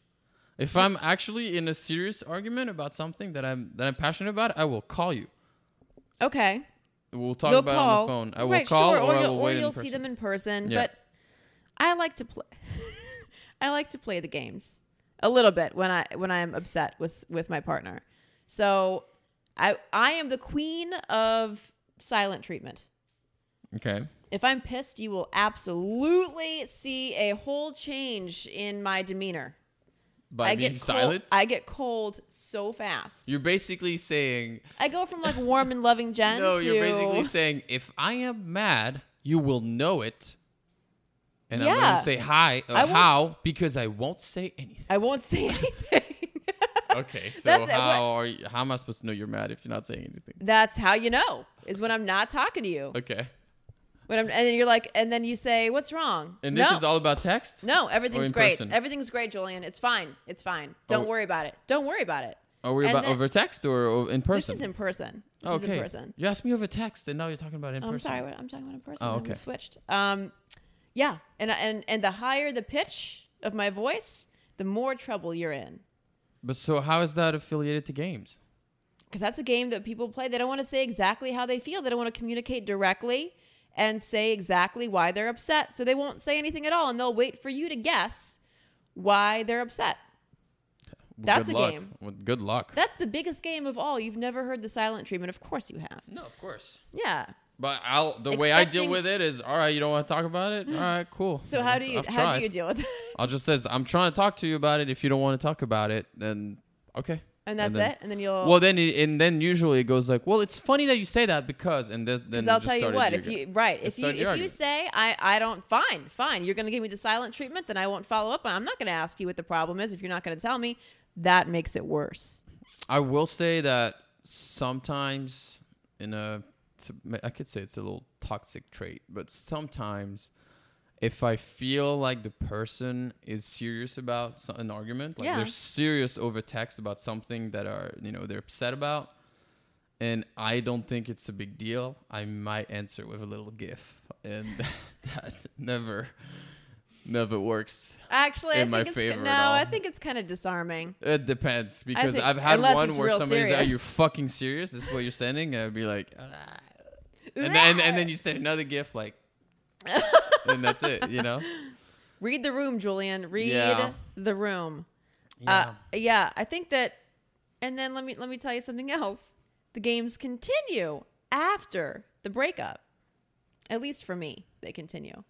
Speaker 2: If I'm actually in a serious argument about something that I'm that I'm passionate about, I will call you.
Speaker 1: Okay.
Speaker 2: We'll talk
Speaker 1: you'll
Speaker 2: about
Speaker 1: call.
Speaker 2: it on the phone. I will
Speaker 1: right,
Speaker 2: call
Speaker 1: sure,
Speaker 2: or, I
Speaker 1: you'll, or you'll see them in person.
Speaker 2: Yeah.
Speaker 1: But I like to play. I like to play the games a little bit when I when I'm upset with with my partner. So I I am the queen of silent treatment.
Speaker 2: Okay.
Speaker 1: If I'm pissed, you will absolutely see a whole change in my demeanor.
Speaker 2: By
Speaker 1: I
Speaker 2: being
Speaker 1: get
Speaker 2: silent,
Speaker 1: Cold, I get cold so fast.
Speaker 2: you're basically saying
Speaker 1: I go from like warm and loving Jen
Speaker 2: no.
Speaker 1: to
Speaker 2: You're basically saying if I am mad, you will know it, and I'm going to say hi. Uh, how?
Speaker 1: s-
Speaker 2: because I won't say anything.
Speaker 1: I won't say anything.
Speaker 2: okay. So
Speaker 1: That's
Speaker 2: how are you, how am I supposed to know you're mad if you're not saying anything?
Speaker 1: That's how you know is when I'm not talking to you.
Speaker 2: Okay.
Speaker 1: When I'm, and then you're like, and then you say, "What's wrong?"
Speaker 2: And this
Speaker 1: no,
Speaker 2: is all about text.
Speaker 1: no, everything's great.
Speaker 2: person?
Speaker 1: Everything's great, Julien. It's fine. It's fine. Don't
Speaker 2: Oh.
Speaker 1: worry about it. Don't worry about it.
Speaker 2: Are we
Speaker 1: And
Speaker 2: about
Speaker 1: then-
Speaker 2: over text or in person?
Speaker 1: This is in person. This
Speaker 2: okay.
Speaker 1: is in person.
Speaker 2: You asked me over text, and now you're talking about in
Speaker 1: Oh, I'm
Speaker 2: person.
Speaker 1: sorry. what- I'm talking about in person.
Speaker 2: Oh,
Speaker 1: Oh,
Speaker 2: okay.
Speaker 1: We switched. Um, yeah, and and and the higher the pitch of my voice, the more trouble you're in.
Speaker 2: But so how is that affiliated to games?
Speaker 1: because that's a game that people play. They don't want to say exactly how they feel. They don't want to communicate directly and say exactly why they're upset. So they won't say anything at all, and they'll wait for you to guess why they're upset. That's
Speaker 2: good
Speaker 1: a
Speaker 2: luck.
Speaker 1: game.
Speaker 2: Well, good luck.
Speaker 1: That's the biggest game of all. You've never heard the silent treatment. Of course you have.
Speaker 2: no, of course.
Speaker 1: Yeah.
Speaker 2: But I'll the way I deal
Speaker 1: Expecting-
Speaker 2: with it is all right. You don't want to talk about it. All right, cool.
Speaker 1: So how do you how do you deal with it?
Speaker 2: I'll just says I'm trying to talk to you about it. If you don't want to talk about it, then okay.
Speaker 1: And that's
Speaker 2: then-
Speaker 1: it. And then you'll.
Speaker 2: Well, then it, and then usually it goes like, well, it's funny that you say that because, and then then
Speaker 1: Because I'll
Speaker 2: just
Speaker 1: tell you what, if you right, if you if you say I I don't fine fine, you're gonna give me the silent treatment, then I won't follow up. And I'm not gonna ask you what the problem is if you're not gonna tell me. That makes it worse.
Speaker 2: I will say that sometimes in a, I could say it's a little toxic trait, but sometimes if I feel like the person is serious about an argument, like
Speaker 1: Yeah.
Speaker 2: they're serious over text about something that are, you know, they're upset about, and I don't think it's a big deal, I might answer with a little gif. And that never never works.
Speaker 1: Actually,
Speaker 2: in
Speaker 1: I
Speaker 2: my
Speaker 1: think it's
Speaker 2: favor
Speaker 1: no,
Speaker 2: at all.
Speaker 1: I think it's kind of disarming.
Speaker 2: It depends because
Speaker 1: think-
Speaker 2: I've had one where somebody's like, "Are you fucking serious? This is what you're sending?" And I'd be like, "Ah." and then and then you send another gif like, and that's it, you know?
Speaker 1: Read the room, Julien. Read
Speaker 2: Yeah.
Speaker 1: the room. Uh, yeah, I think that. And then let me let me tell you something else. The games continue after the breakup. At least for me, they continue.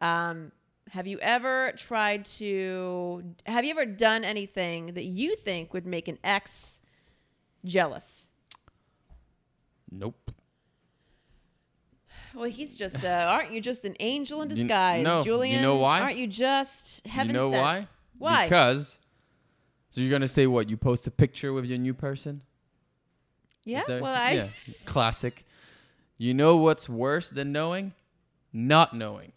Speaker 1: Um, have you ever tried to? Have you ever done anything that you think would make an ex jealous?
Speaker 2: nope.
Speaker 1: Well, he's just. Uh, aren't you just an angel in
Speaker 2: You-
Speaker 1: disguise,
Speaker 2: no, you
Speaker 1: Julien?
Speaker 2: know why?
Speaker 1: Aren't you just heaven
Speaker 2: you know
Speaker 1: sent?
Speaker 2: why?
Speaker 1: Why?
Speaker 2: Because So you're gonna say what? You post a picture with your new person?
Speaker 1: Yeah. Well, I
Speaker 2: yeah, classic. You know what's worse than knowing? Not knowing.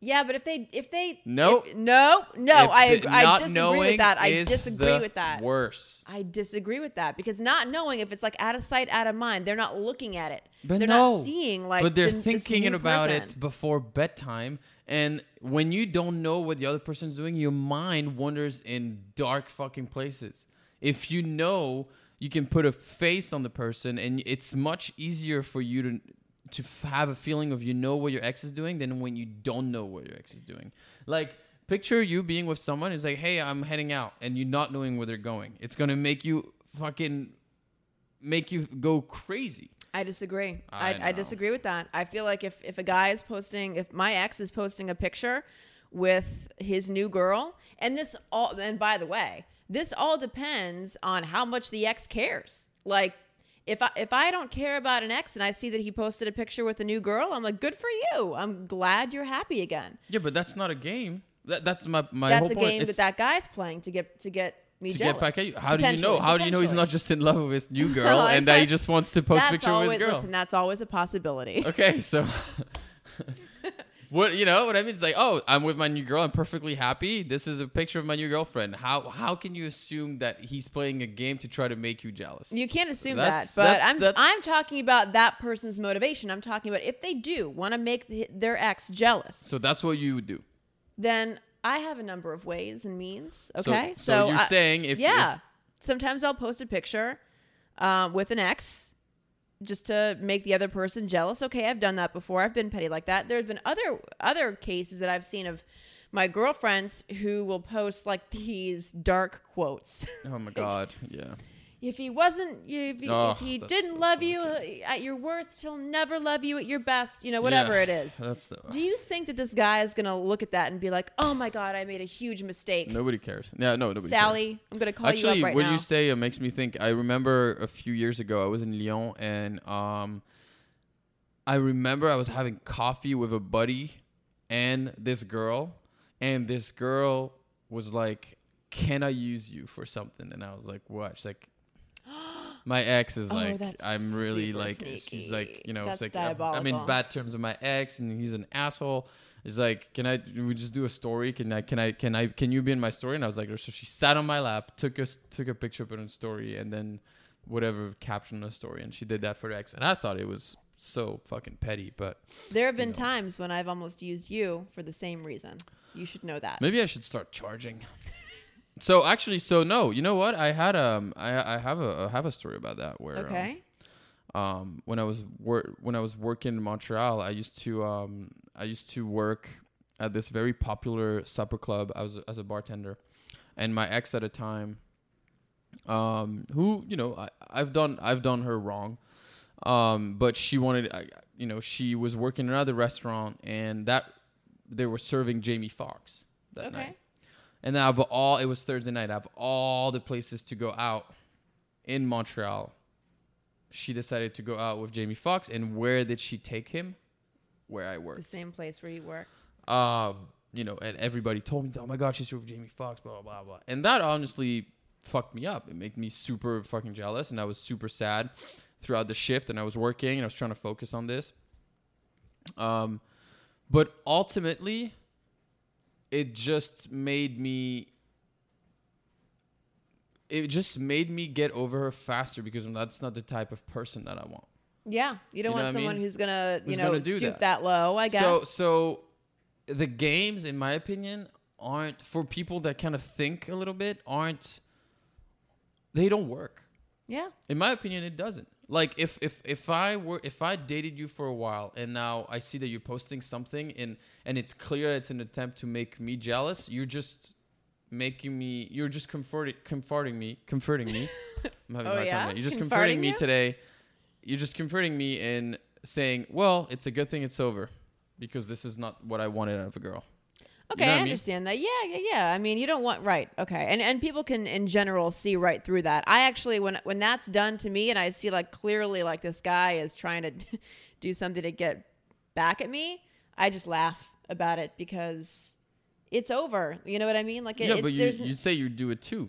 Speaker 1: Yeah, but if they if they
Speaker 2: Nope.
Speaker 1: if- no no
Speaker 2: If
Speaker 1: I
Speaker 2: the-
Speaker 1: I disagree with that. I disagree with that.
Speaker 2: Worse.
Speaker 1: I disagree with that because not knowing if it's like out of sight, out of mind, they're not looking at it.
Speaker 2: But
Speaker 1: they're
Speaker 2: no.
Speaker 1: not seeing like.
Speaker 2: but they're
Speaker 1: the-
Speaker 2: thinking about
Speaker 1: person.
Speaker 2: it before bedtime and when you don't know what the other person's doing your mind wanders in dark fucking places if you know you can put a face on the person and it's much easier for you to to f- have a feeling of you know what your ex is doing than when you don't know what your ex is doing like picture you being with someone who's like hey i'm heading out and you not knowing where they're going it's gonna make you fucking make you go crazy
Speaker 1: I disagree.
Speaker 2: I
Speaker 1: I, I, disagree with that. I feel like if, if a guy is posting, if my ex is posting a picture with his new girl, and this all, and by the way, this all depends on how much the ex cares. Like, if I if I don't care about an ex and I see that he posted a picture with a new girl, I'm like, good for you. I'm glad you're happy again.
Speaker 2: Yeah, but that's not a game. That, that's my my
Speaker 1: That's a
Speaker 2: point.
Speaker 1: game
Speaker 2: It's
Speaker 1: that that guy's playing to get to get me
Speaker 2: to
Speaker 1: jealous.
Speaker 2: get back at you. How do you know? How do you know he's not just in love with his new girl and that he just wants to post
Speaker 1: That's
Speaker 2: picture
Speaker 1: always
Speaker 2: with his girl?
Speaker 1: listen. That's always a possibility.
Speaker 2: Okay, so what you know what I mean? It's like, oh, I'm with my new girl. I'm perfectly happy. This is a picture of my new girlfriend. How how can you assume that he's playing a game to try to make you jealous?
Speaker 1: You can't assume
Speaker 2: That's-
Speaker 1: that, but
Speaker 2: that's-
Speaker 1: I'm
Speaker 2: that's-
Speaker 1: I'm talking about that person's motivation. I'm talking about if they do want to make the, their ex jealous,
Speaker 2: so that's what you would do.
Speaker 1: then I have a number of ways and means.
Speaker 2: So-
Speaker 1: Okay,
Speaker 2: so, you're
Speaker 1: I-
Speaker 2: saying if
Speaker 1: yeah, sometimes I'll post a picture um, with an ex just to make the other person jealous. Okay, I've done that before. I've been petty like that. There's been other other cases that I've seen of my girlfriends who will post like these dark quotes.
Speaker 2: oh my god, yeah.
Speaker 1: If he wasn't if he,
Speaker 2: Oh,
Speaker 1: if he didn't
Speaker 2: so
Speaker 1: love you uh, at your worst he'll never love you at your best you know whatever
Speaker 2: Yeah,
Speaker 1: it is
Speaker 2: That's the
Speaker 1: do you think that this guy is gonna look at that and be like oh my god i made a huge mistake
Speaker 2: nobody cares. Yeah, no, nobody. cares.
Speaker 1: sally i'm gonna call
Speaker 2: Actually,
Speaker 1: you up right
Speaker 2: what
Speaker 1: now
Speaker 2: you say it makes me think. I remember a few years ago, I was in Lyon, and um, I remember I was having coffee with a buddy and this girl, and this girl was like, "Can I use you for something?" And I was like, "What?" She's like. My ex is
Speaker 1: Oh,
Speaker 2: like,
Speaker 1: that's
Speaker 2: I'm really like, she's like, you know,
Speaker 1: That's
Speaker 2: it's like, I'm- I'm in bad terms with my ex, and he's an asshole. It's like, can I? We just do a story. Can I? Can I? Can I? Can you be in my story? And I was like, so she sat on my lap, took a took a picture, put in a story, and then whatever caption the story, and she did that for her ex. And I thought it was so fucking petty, but
Speaker 1: there have been
Speaker 2: know.
Speaker 1: times when i've almost used you for the same reason you should know that
Speaker 2: maybe I should start charging. so actually, so no, you know what? I had um, I I have a I have a story about that where um,
Speaker 1: okay
Speaker 2: um, when I was wor- when I was working in Montreal, I used to um, I used to work at this very popular supper club. I was as a bartender, and my ex at the time, um, who you know I, I've done I've done her wrong, um, but she wanted I, you know she was working in another restaurant and that they were serving Jamie Foxx that
Speaker 1: okay
Speaker 2: night. And of all, it was Thursday night. Out of all the places to go out in Montreal, she decided to go out with Jamie Foxx. And where did she take him? Where I worked.
Speaker 1: the same place where you worked
Speaker 2: Um, you know, and everybody told me, "Oh my God, she's with Jamie Foxx." Blah blah blah. And that honestly fucked me up. It made me super fucking jealous, and I was super sad throughout the shift. And I was working, and I was trying to focus on this. Um, but ultimately, it just made me it just made me get over her faster because that's not the type of person that I want.
Speaker 1: yeah you don't
Speaker 2: You know
Speaker 1: want
Speaker 2: what I
Speaker 1: someone
Speaker 2: mean?
Speaker 1: who's gonna you
Speaker 2: Who's
Speaker 1: know
Speaker 2: gonna
Speaker 1: stoop
Speaker 2: that.
Speaker 1: that. low i guess
Speaker 2: So so the games in my opinion aren't for people that kind of think a little bit aren't they don't work.
Speaker 1: yeah
Speaker 2: In my opinion it doesn't. Like if if if I were if I dated you for a while and now I see that you're posting something and and it's clear it's an attempt to make me jealous, you're just making me you're just comforting comforting me comforting me. I'm having a
Speaker 1: Oh,
Speaker 2: hard
Speaker 1: yeah?
Speaker 2: there. You're just
Speaker 1: Comforting
Speaker 2: comforting me
Speaker 1: you?
Speaker 2: today. You're just comforting me in saying, "Well, it's a good thing it's over." Because this is not what I wanted out of a girl.
Speaker 1: Okay,
Speaker 2: know
Speaker 1: I
Speaker 2: I mean?
Speaker 1: understand that. Yeah, yeah, yeah. I mean, you don't want right. Okay, and and people can in general see right through that. I actually, when when that's done to me, and I see like clearly like this guy is trying to do something to get back at me, I just laugh about it because it's over. You know what I mean? Like it,
Speaker 2: yeah, but you you say you do it too.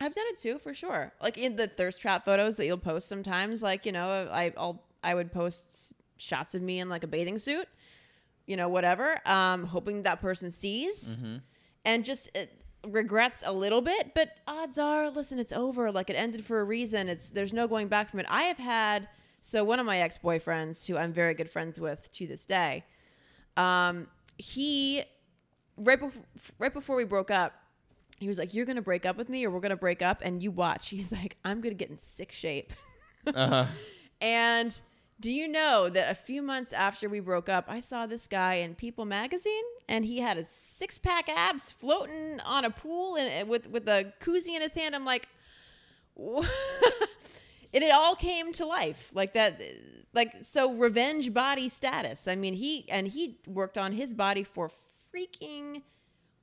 Speaker 1: I've done it too, for sure. Like in the thirst trap photos that you'll post sometimes, like you know, I I'll I would post shots of me in like a bathing suit, you know, whatever, um, hoping that person sees, and just it regrets a little bit. But odds are, listen, it's over. Like it ended for a reason. It's there's no going back from it. I have had so one of my ex boyfriends, who I'm very good friends with to this day, um, he right before right before we broke up he was like, "You're gonna break up with me, or we're gonna break up." And you watch. He's like, "I'm gonna get in sick shape."
Speaker 2: Uh-huh.
Speaker 1: And do you know that a few months after we broke up, I saw this guy in People magazine, and he had a six pack abs floating on a pool and uh, with with a koozie in his hand. I'm like, and it all came to life like that, uh, like so revenge body status. I mean, he and he worked on his body for freaking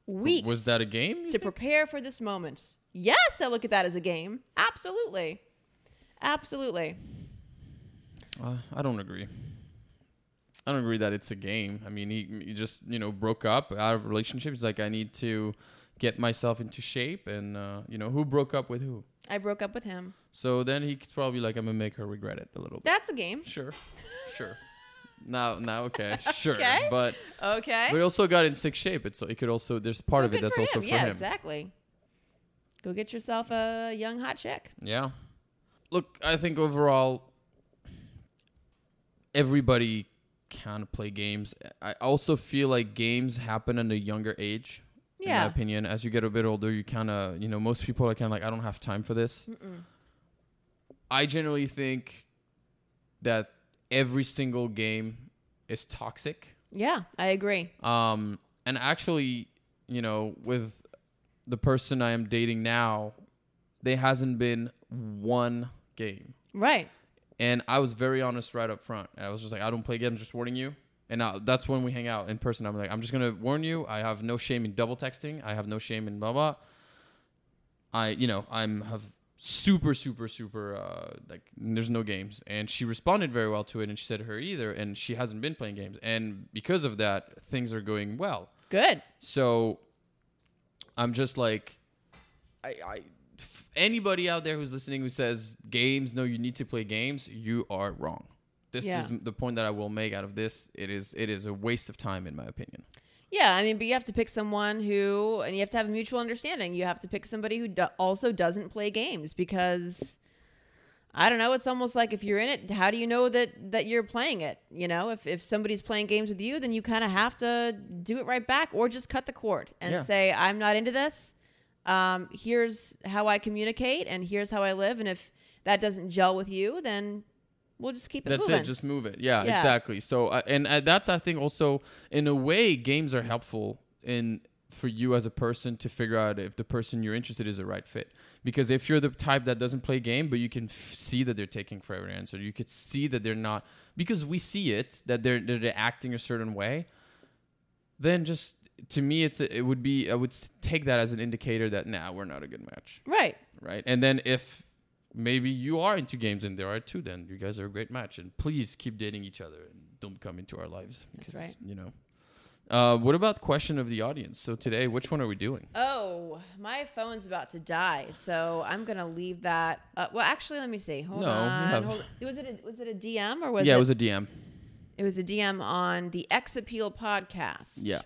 Speaker 1: weeks
Speaker 2: Was that a game?
Speaker 1: to
Speaker 2: think?
Speaker 1: prepare for this moment. Yes, I look at that as a game. Absolutely. Absolutely.
Speaker 2: Uh, I don't agree. I don't agree that it's a game. I mean, he, he just you know broke up out of a relationship. He's like, I need to get myself into shape, and uh, you know who broke up with who.
Speaker 1: I broke up with him.
Speaker 2: So then he's probably like, I'm gonna make her regret it a little bit.
Speaker 1: That's a game.
Speaker 2: Sure, sure. Now, now, okay, sure.
Speaker 1: Okay.
Speaker 2: But
Speaker 1: Okay.
Speaker 2: but he also got in sick shape. It's so it could also there's part
Speaker 1: So
Speaker 2: of it that's
Speaker 1: for
Speaker 2: also
Speaker 1: him.
Speaker 2: for
Speaker 1: yeah,
Speaker 2: him.
Speaker 1: exactly. Go get yourself a young hot chick.
Speaker 2: Yeah. Look, I think overall, everybody can play games. I also feel like games happen at a younger age. In my
Speaker 1: Yeah.
Speaker 2: opinion, as you get a bit older, you kind of, you know, most people are kind of like, I don't have time for this. I generally think that every single game is toxic.
Speaker 1: Yeah, I agree.
Speaker 2: Um, and actually, you know, with the person I am dating now, there hasn't been one game.
Speaker 1: Right.
Speaker 2: And I was very honest right up front. I was just like, I don't play games, I'm just warning you. And now that's when we hang out in person. I'm like, I'm just gonna warn you. I have no shame in double texting. I have no shame in blah blah. I, you know, I'm have super super super uh like there's no games and she responded very well to it and she said her either and she hasn't been playing games and because of that things are going well
Speaker 1: Good.
Speaker 2: so I'm just like, I, I, anybody out there who's listening who says games, no, you need to play games, you are wrong. This
Speaker 1: Yeah.
Speaker 2: is the point that I will make out of this. It is, it is a waste of time, in my opinion.
Speaker 1: Yeah, I mean, but you have to pick someone who, and you have to have a mutual understanding. You have to pick somebody who do- also doesn't play games because I don't know. It's almost like if you're in it, how do you know that that you're playing it? You know, if if somebody's playing games with you, then you kind of have to do it right back, or just cut the cord and
Speaker 2: Yeah.
Speaker 1: say, "I'm not into this. Um, here's how I communicate, and here's how I live. And if that doesn't gel with you, then we'll just keep it
Speaker 2: That's
Speaker 1: moving."
Speaker 2: it. Just move it. Yeah,
Speaker 1: Yeah.
Speaker 2: exactly. So, uh, and uh, that's I think also in a way, games are helpful in for you as a person to figure out if the person you're interested is a right fit. Because if you're the type that doesn't play game, but you can f- see that they're taking forever to answer, you could see that they're not because we see it that they're that they're acting a certain way. Then just to me, it's a, it would be I would take that as an indicator that nah, we're not a good match
Speaker 1: right.
Speaker 2: right? And then if maybe you are into games and there are too, then you guys are a great match. And please keep dating each other and don't come into our lives.
Speaker 1: That's right.
Speaker 2: You know. Uh, what about question of the audience? So today, which one are we doing?
Speaker 1: Oh, my phone's about to die, so I'm gonna leave that. Uh, well, actually, let me see. Hold
Speaker 2: No,
Speaker 1: on. Hold, was it a, was it a DM or was
Speaker 2: yeah,
Speaker 1: it?
Speaker 2: it was a DM.
Speaker 1: it was a DM on the ExAppeal podcast.
Speaker 2: Yeah.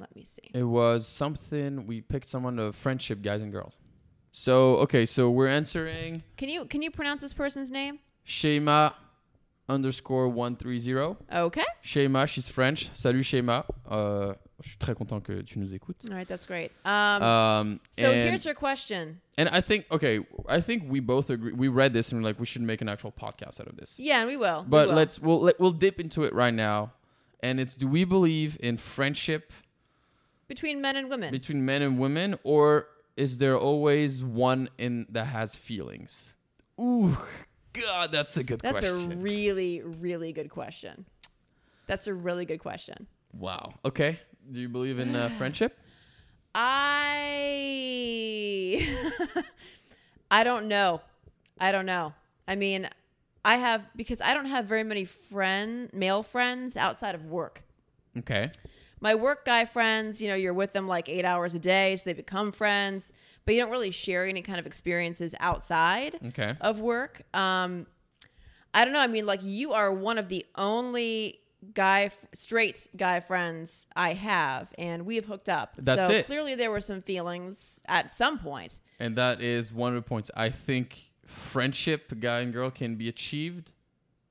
Speaker 1: Let me see.
Speaker 2: it was something we picked someone of friendship, guys and girls. So okay, so we're answering
Speaker 1: Can you can you pronounce this person's name?
Speaker 2: Shema underscore one three zero.
Speaker 1: Okay.
Speaker 2: Shema, she's French. Salut Shema. Euh, je suis très content que tu nous écoutes.
Speaker 1: All right, that's great. Um,
Speaker 2: Um,
Speaker 1: so
Speaker 2: and-
Speaker 1: here's her question.
Speaker 2: And I think okay, I think we both agree. We read this and we're like, we should make an actual podcast out of this.
Speaker 1: Yeah, and we will. we
Speaker 2: But
Speaker 1: will.
Speaker 2: let's we'll let, we'll dip into it right now. And it's do we believe in friendship
Speaker 1: between men and women.
Speaker 2: between men and women, or is there always one in that has feelings? Ooh, God, that's a good
Speaker 1: that's
Speaker 2: question.
Speaker 1: a really really good question. That's a really good question.
Speaker 2: wow. Okay. Do you believe in uh, friendship?
Speaker 1: I I don't know. I don't know. I mean, I have because I don't have very many friend male friends outside of work.
Speaker 2: Okay.
Speaker 1: My work guy friends, you know, you're with them like eight hours a day, so they become friends, but you don't really share any kind of experiences outside
Speaker 2: Okay.
Speaker 1: of work. Um, I don't know. I mean, like you are one of the only guy, straight guy friends I have, and we have hooked up.
Speaker 2: That's
Speaker 1: so
Speaker 2: it.
Speaker 1: clearly there were some feelings at some point.
Speaker 2: And that is one of the points. I think friendship, guy and girl, can be achieved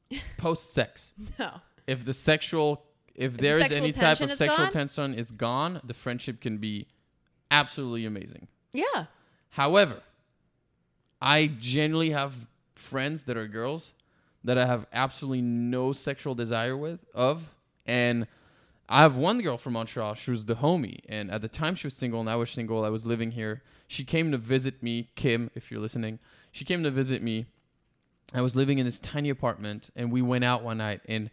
Speaker 2: post sex.
Speaker 1: No.
Speaker 2: If the sexual, if, there is any type of sexual
Speaker 1: gone?
Speaker 2: tension is gone, the friendship can be absolutely amazing.
Speaker 1: Yeah.
Speaker 2: However, I genuinely have friends that are girls that I have absolutely no sexual desire with of, and I have one girl from Montreal. She was the homie, and at the time she was single, and I was single. I was living here. She came to visit me, Kim, if you're listening. She came to visit me. I was living in this tiny apartment, and we went out one night, and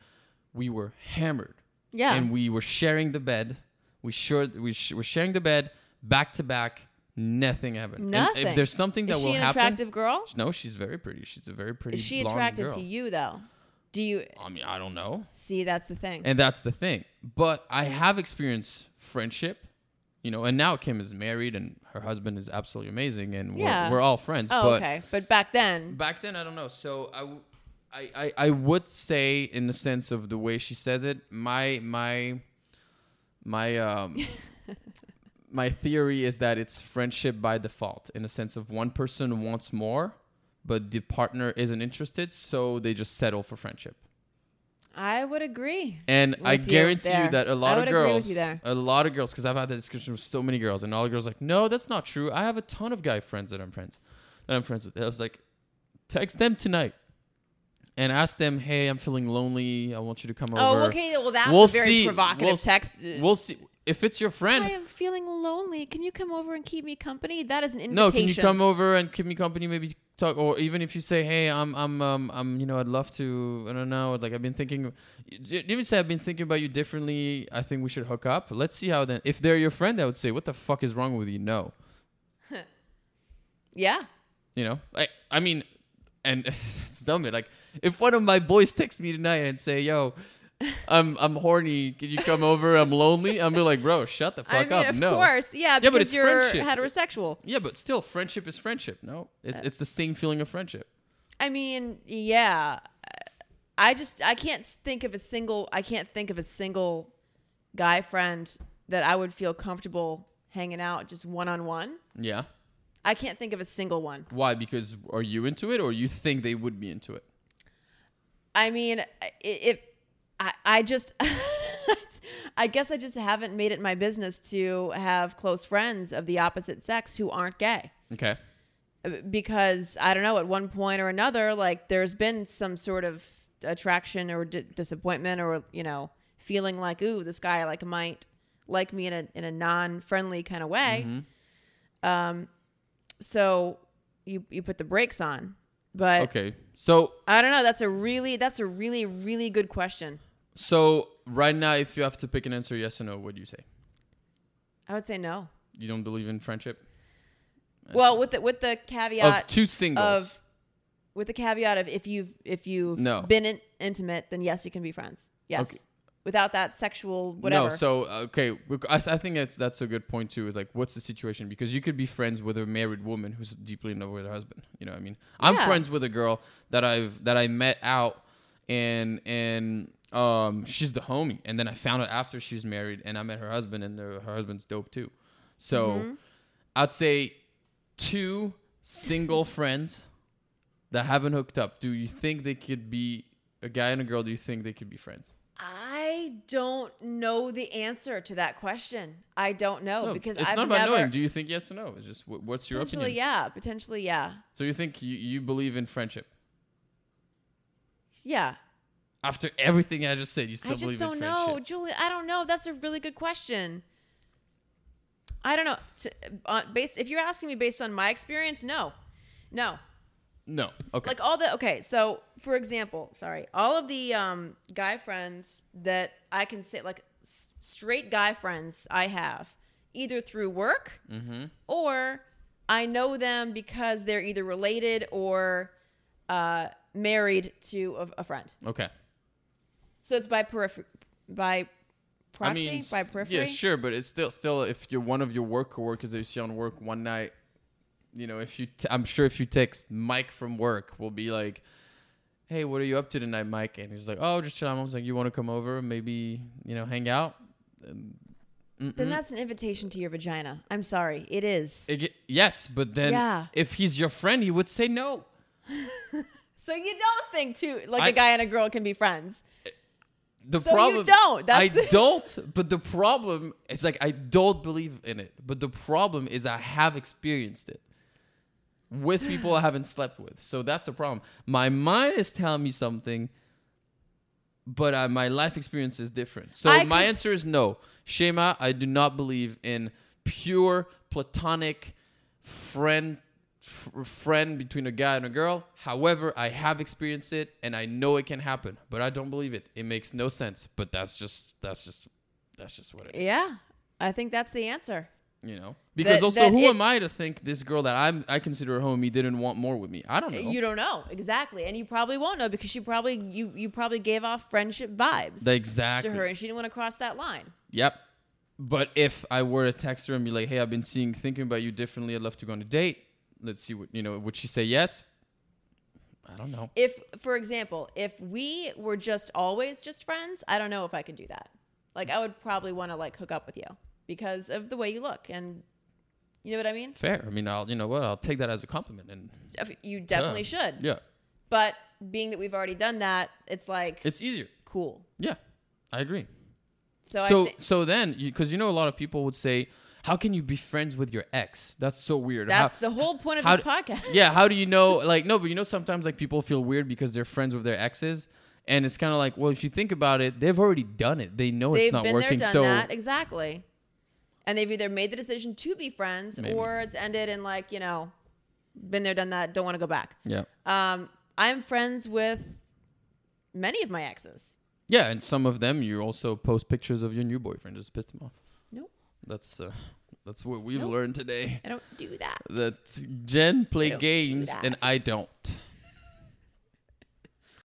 Speaker 2: we were hammered
Speaker 1: Yeah.
Speaker 2: and we were sharing the bed. We sure we sh- were sharing the bed back to back. Nothing happened. And
Speaker 1: Nothing.
Speaker 2: if there's something that
Speaker 1: is
Speaker 2: will happen,
Speaker 1: she an
Speaker 2: happen,
Speaker 1: attractive girl?
Speaker 2: no, she's very pretty. She's a very pretty.
Speaker 1: Is she attracted
Speaker 2: girl.
Speaker 1: to you though? Do you
Speaker 2: I mean, I don't know,
Speaker 1: see? That's the thing.
Speaker 2: and that's the thing. But I have experienced friendship, you know, and now Kim is married and her husband is absolutely amazing, and
Speaker 1: Yeah.
Speaker 2: we're, we're all friends.
Speaker 1: oh,
Speaker 2: but
Speaker 1: okay. But back then,
Speaker 2: back then, I don't know. So I, w- I, I, I would say, in the sense of the way she says it, my my my um my theory is that it's friendship by default, in the sense of one person wants more, but the partner isn't interested, so they just settle for friendship.
Speaker 1: I would agree.
Speaker 2: And I
Speaker 1: With you
Speaker 2: guarantee you that a lot of
Speaker 1: would agree with
Speaker 2: girls, a lot of girls, because I've had that discussion with so many girls, and all the girls are like, no, that's not true. I have a ton of guy friends that I'm friends, that I'm friends with. I was like, text them tonight, and ask them, hey, I'm feeling lonely. I want you to come over.
Speaker 1: Oh, okay. Well, that's
Speaker 2: We'll
Speaker 1: a very
Speaker 2: see.
Speaker 1: provocative
Speaker 2: We'll
Speaker 1: text.
Speaker 2: We'll see if it's your friend.
Speaker 1: I am feeling lonely. Can you come over and keep me company? That is an invitation.
Speaker 2: No, can you come over and keep me company? Maybe talk, or even if you say, "Hey, I'm, I'm, um, I'm, you know, I'd love to. I don't know. Like I've been thinking. You even say I've been thinking about you differently. I think we should hook up. Let's see how then. If they're your friend, I would say, "What the fuck is wrong with you?" No,
Speaker 1: Yeah.
Speaker 2: you know. I, I mean, and it's dumb. It like if one of my boys texts me tonight and say, "Yo." I'm I'm horny. Can you come over? I'm lonely. I'm be like, bro, shut the fuck
Speaker 1: I mean,
Speaker 2: up.
Speaker 1: of
Speaker 2: no.
Speaker 1: course. Yeah,
Speaker 2: Yeah,
Speaker 1: because
Speaker 2: but it's
Speaker 1: you're
Speaker 2: friendship.
Speaker 1: heterosexual.
Speaker 2: Yeah, but still, friendship is friendship. No, it's,
Speaker 1: Uh,
Speaker 2: it's the same feeling of friendship.
Speaker 1: I mean, yeah. I just I can't think of a single I can't think of a single guy friend that I would feel comfortable hanging out just one on one.
Speaker 2: Yeah.
Speaker 1: I can't think of a single one.
Speaker 2: Why? Because are you into it, or you think they would be into it?
Speaker 1: I mean, i- if I, I just, I guess I just haven't made it my business to have close friends of the opposite sex who aren't gay.
Speaker 2: Okay.
Speaker 1: Because I don't know, at one point or another, like there's been some sort of attraction or d- disappointment or, you know, feeling like, ooh, this guy like might like me in a, in a non-friendly kind of way. Um, so you, you put the brakes on, but
Speaker 2: Okay. So
Speaker 1: I don't know. That's a really that's a really really good question.
Speaker 2: so right now, if you have to pick an answer, yes or no, what do you say?
Speaker 1: I would say no.
Speaker 2: You don't believe in friendship
Speaker 1: Well, with the with the caveat of
Speaker 2: two singles.
Speaker 1: of with the caveat of if you've if you've
Speaker 2: No.
Speaker 1: been in, intimate, then yes, you can be friends. Yes.
Speaker 2: Okay.
Speaker 1: Without that sexual whatever.
Speaker 2: No, so okay, I, I think that's that's a good point too. Like, what's the situation? Because you could be friends with a married woman who's deeply in love with her husband. You know, what I mean, I'm
Speaker 1: Yeah.
Speaker 2: friends with a girl that I've that I met out, and and um, she's the homie. And then I found out after she was married, and I met her husband, and her her husband's dope too. So,
Speaker 1: Mm-hmm.
Speaker 2: I'd say two single friends that haven't hooked up. Do you think they could be a guy and a girl? Do you think they could be friends?
Speaker 1: Don't know the answer to that question. I don't know
Speaker 2: No,
Speaker 1: because
Speaker 2: it's
Speaker 1: I've
Speaker 2: not about knowing. Do you think yes or no? It's just wh- what's your
Speaker 1: potentially
Speaker 2: opinion?
Speaker 1: yeah, potentially yeah.
Speaker 2: So you think you, you believe in friendship
Speaker 1: Yeah.
Speaker 2: after everything I just said? You still believe in the brother.
Speaker 1: I just don't know. Julie. I don't know. That's a really good question. I don't know. To, uh, based, if you're asking me based on my experience, no, no.
Speaker 2: No. Okay.
Speaker 1: Like all the okay. So for example, sorry, all of the um, guy friends that I can say, like s- straight guy friends I have, either through work
Speaker 2: mm-hmm.
Speaker 1: or I know them because they're either related or uh, married to a, a friend.
Speaker 2: Okay.
Speaker 1: So it's by peripher- by proxy
Speaker 2: I mean,
Speaker 1: by periphery.
Speaker 2: Yeah, sure, but it's still still if you're one of your work coworkers that you see on work one night, you know, if you t- I'm sure if you text Mike from work, we'll be like, "Hey, what are you up to tonight, Mike?" And he's like, "Oh, just chilling." I was like, "You want to come over? Maybe you know, hang out." And,
Speaker 1: Then
Speaker 2: mm-mm.
Speaker 1: that's an invitation to your vagina. I'm sorry, it is.
Speaker 2: It yes, but then
Speaker 1: Yeah.
Speaker 2: if he's your friend, he would say no.
Speaker 1: So you don't think two like
Speaker 2: I-
Speaker 1: a guy and a girl can be friends?
Speaker 2: The
Speaker 1: So you
Speaker 2: problem
Speaker 1: don't. That's
Speaker 2: I
Speaker 1: the-
Speaker 2: don't. But the problem is like I don't believe in it. But the problem is I have experienced it with people I haven't slept with. So that's the problem. My mind is telling me something, but uh, my life experience is different. So
Speaker 1: I
Speaker 2: my
Speaker 1: could-
Speaker 2: answer is no. Shema, I do not believe in pure platonic friend f- friend between a guy and a girl. However, I have experienced it and I know it can happen, but I don't believe it. It makes no sense, but that's just that's just that's just what it is,
Speaker 1: Yeah, I think that's the answer.
Speaker 2: You know. Because
Speaker 1: That-
Speaker 2: also
Speaker 1: that
Speaker 2: who
Speaker 1: it-
Speaker 2: am I to think this girl that I'm I consider a homie didn't want more with me? I don't know.
Speaker 1: You don't know exactly, and you probably won't know because she probably you you probably gave off friendship vibes
Speaker 2: exactly.
Speaker 1: to her, and she didn't want to cross that line.
Speaker 2: Yep. But if I were to text her and be like, "Hey, I've been seeing, thinking about you differently. I'd love to go on a date. Let's see what you know." Would she say yes? I don't know.
Speaker 1: If, for example, if we were just always just friends, I don't know if I could do that. Like, I would probably want to like hook up with you because of the way you look, and you know what I mean.
Speaker 2: Fair. I mean, I'll you know what? I'll take that as a compliment. And
Speaker 1: You definitely should.
Speaker 2: yeah,
Speaker 1: But being that we've already done that, it's like
Speaker 2: it's easier.
Speaker 1: cool.
Speaker 2: Yeah, I agree.
Speaker 1: So,
Speaker 2: So
Speaker 1: I think
Speaker 2: so then, because you, know, a lot of people would say, "How can you be friends with your ex?" That's so weird. How-
Speaker 1: that's the whole point of
Speaker 2: how
Speaker 1: this podcast.
Speaker 2: yeah how do you know like no but you know sometimes like people feel weird because they're friends with their exes and it's kind of like well if you think about it they've already done it they know
Speaker 1: They've
Speaker 2: it's not
Speaker 1: been
Speaker 2: working
Speaker 1: there, done
Speaker 2: so
Speaker 1: that exactly, and they've either made the decision to be friends
Speaker 2: Maybe.
Speaker 1: or it's ended in like you know, been there, done that. Don't want to go back.
Speaker 2: yeah
Speaker 1: Um, I'm friends with many of my exes.
Speaker 2: yeah and some of them you also post pictures of your new boyfriend just pissed him off
Speaker 1: Nope,
Speaker 2: that's uh, that's what we've
Speaker 1: Nope.
Speaker 2: learned today
Speaker 1: I don't do that.
Speaker 2: that jen play games and i don't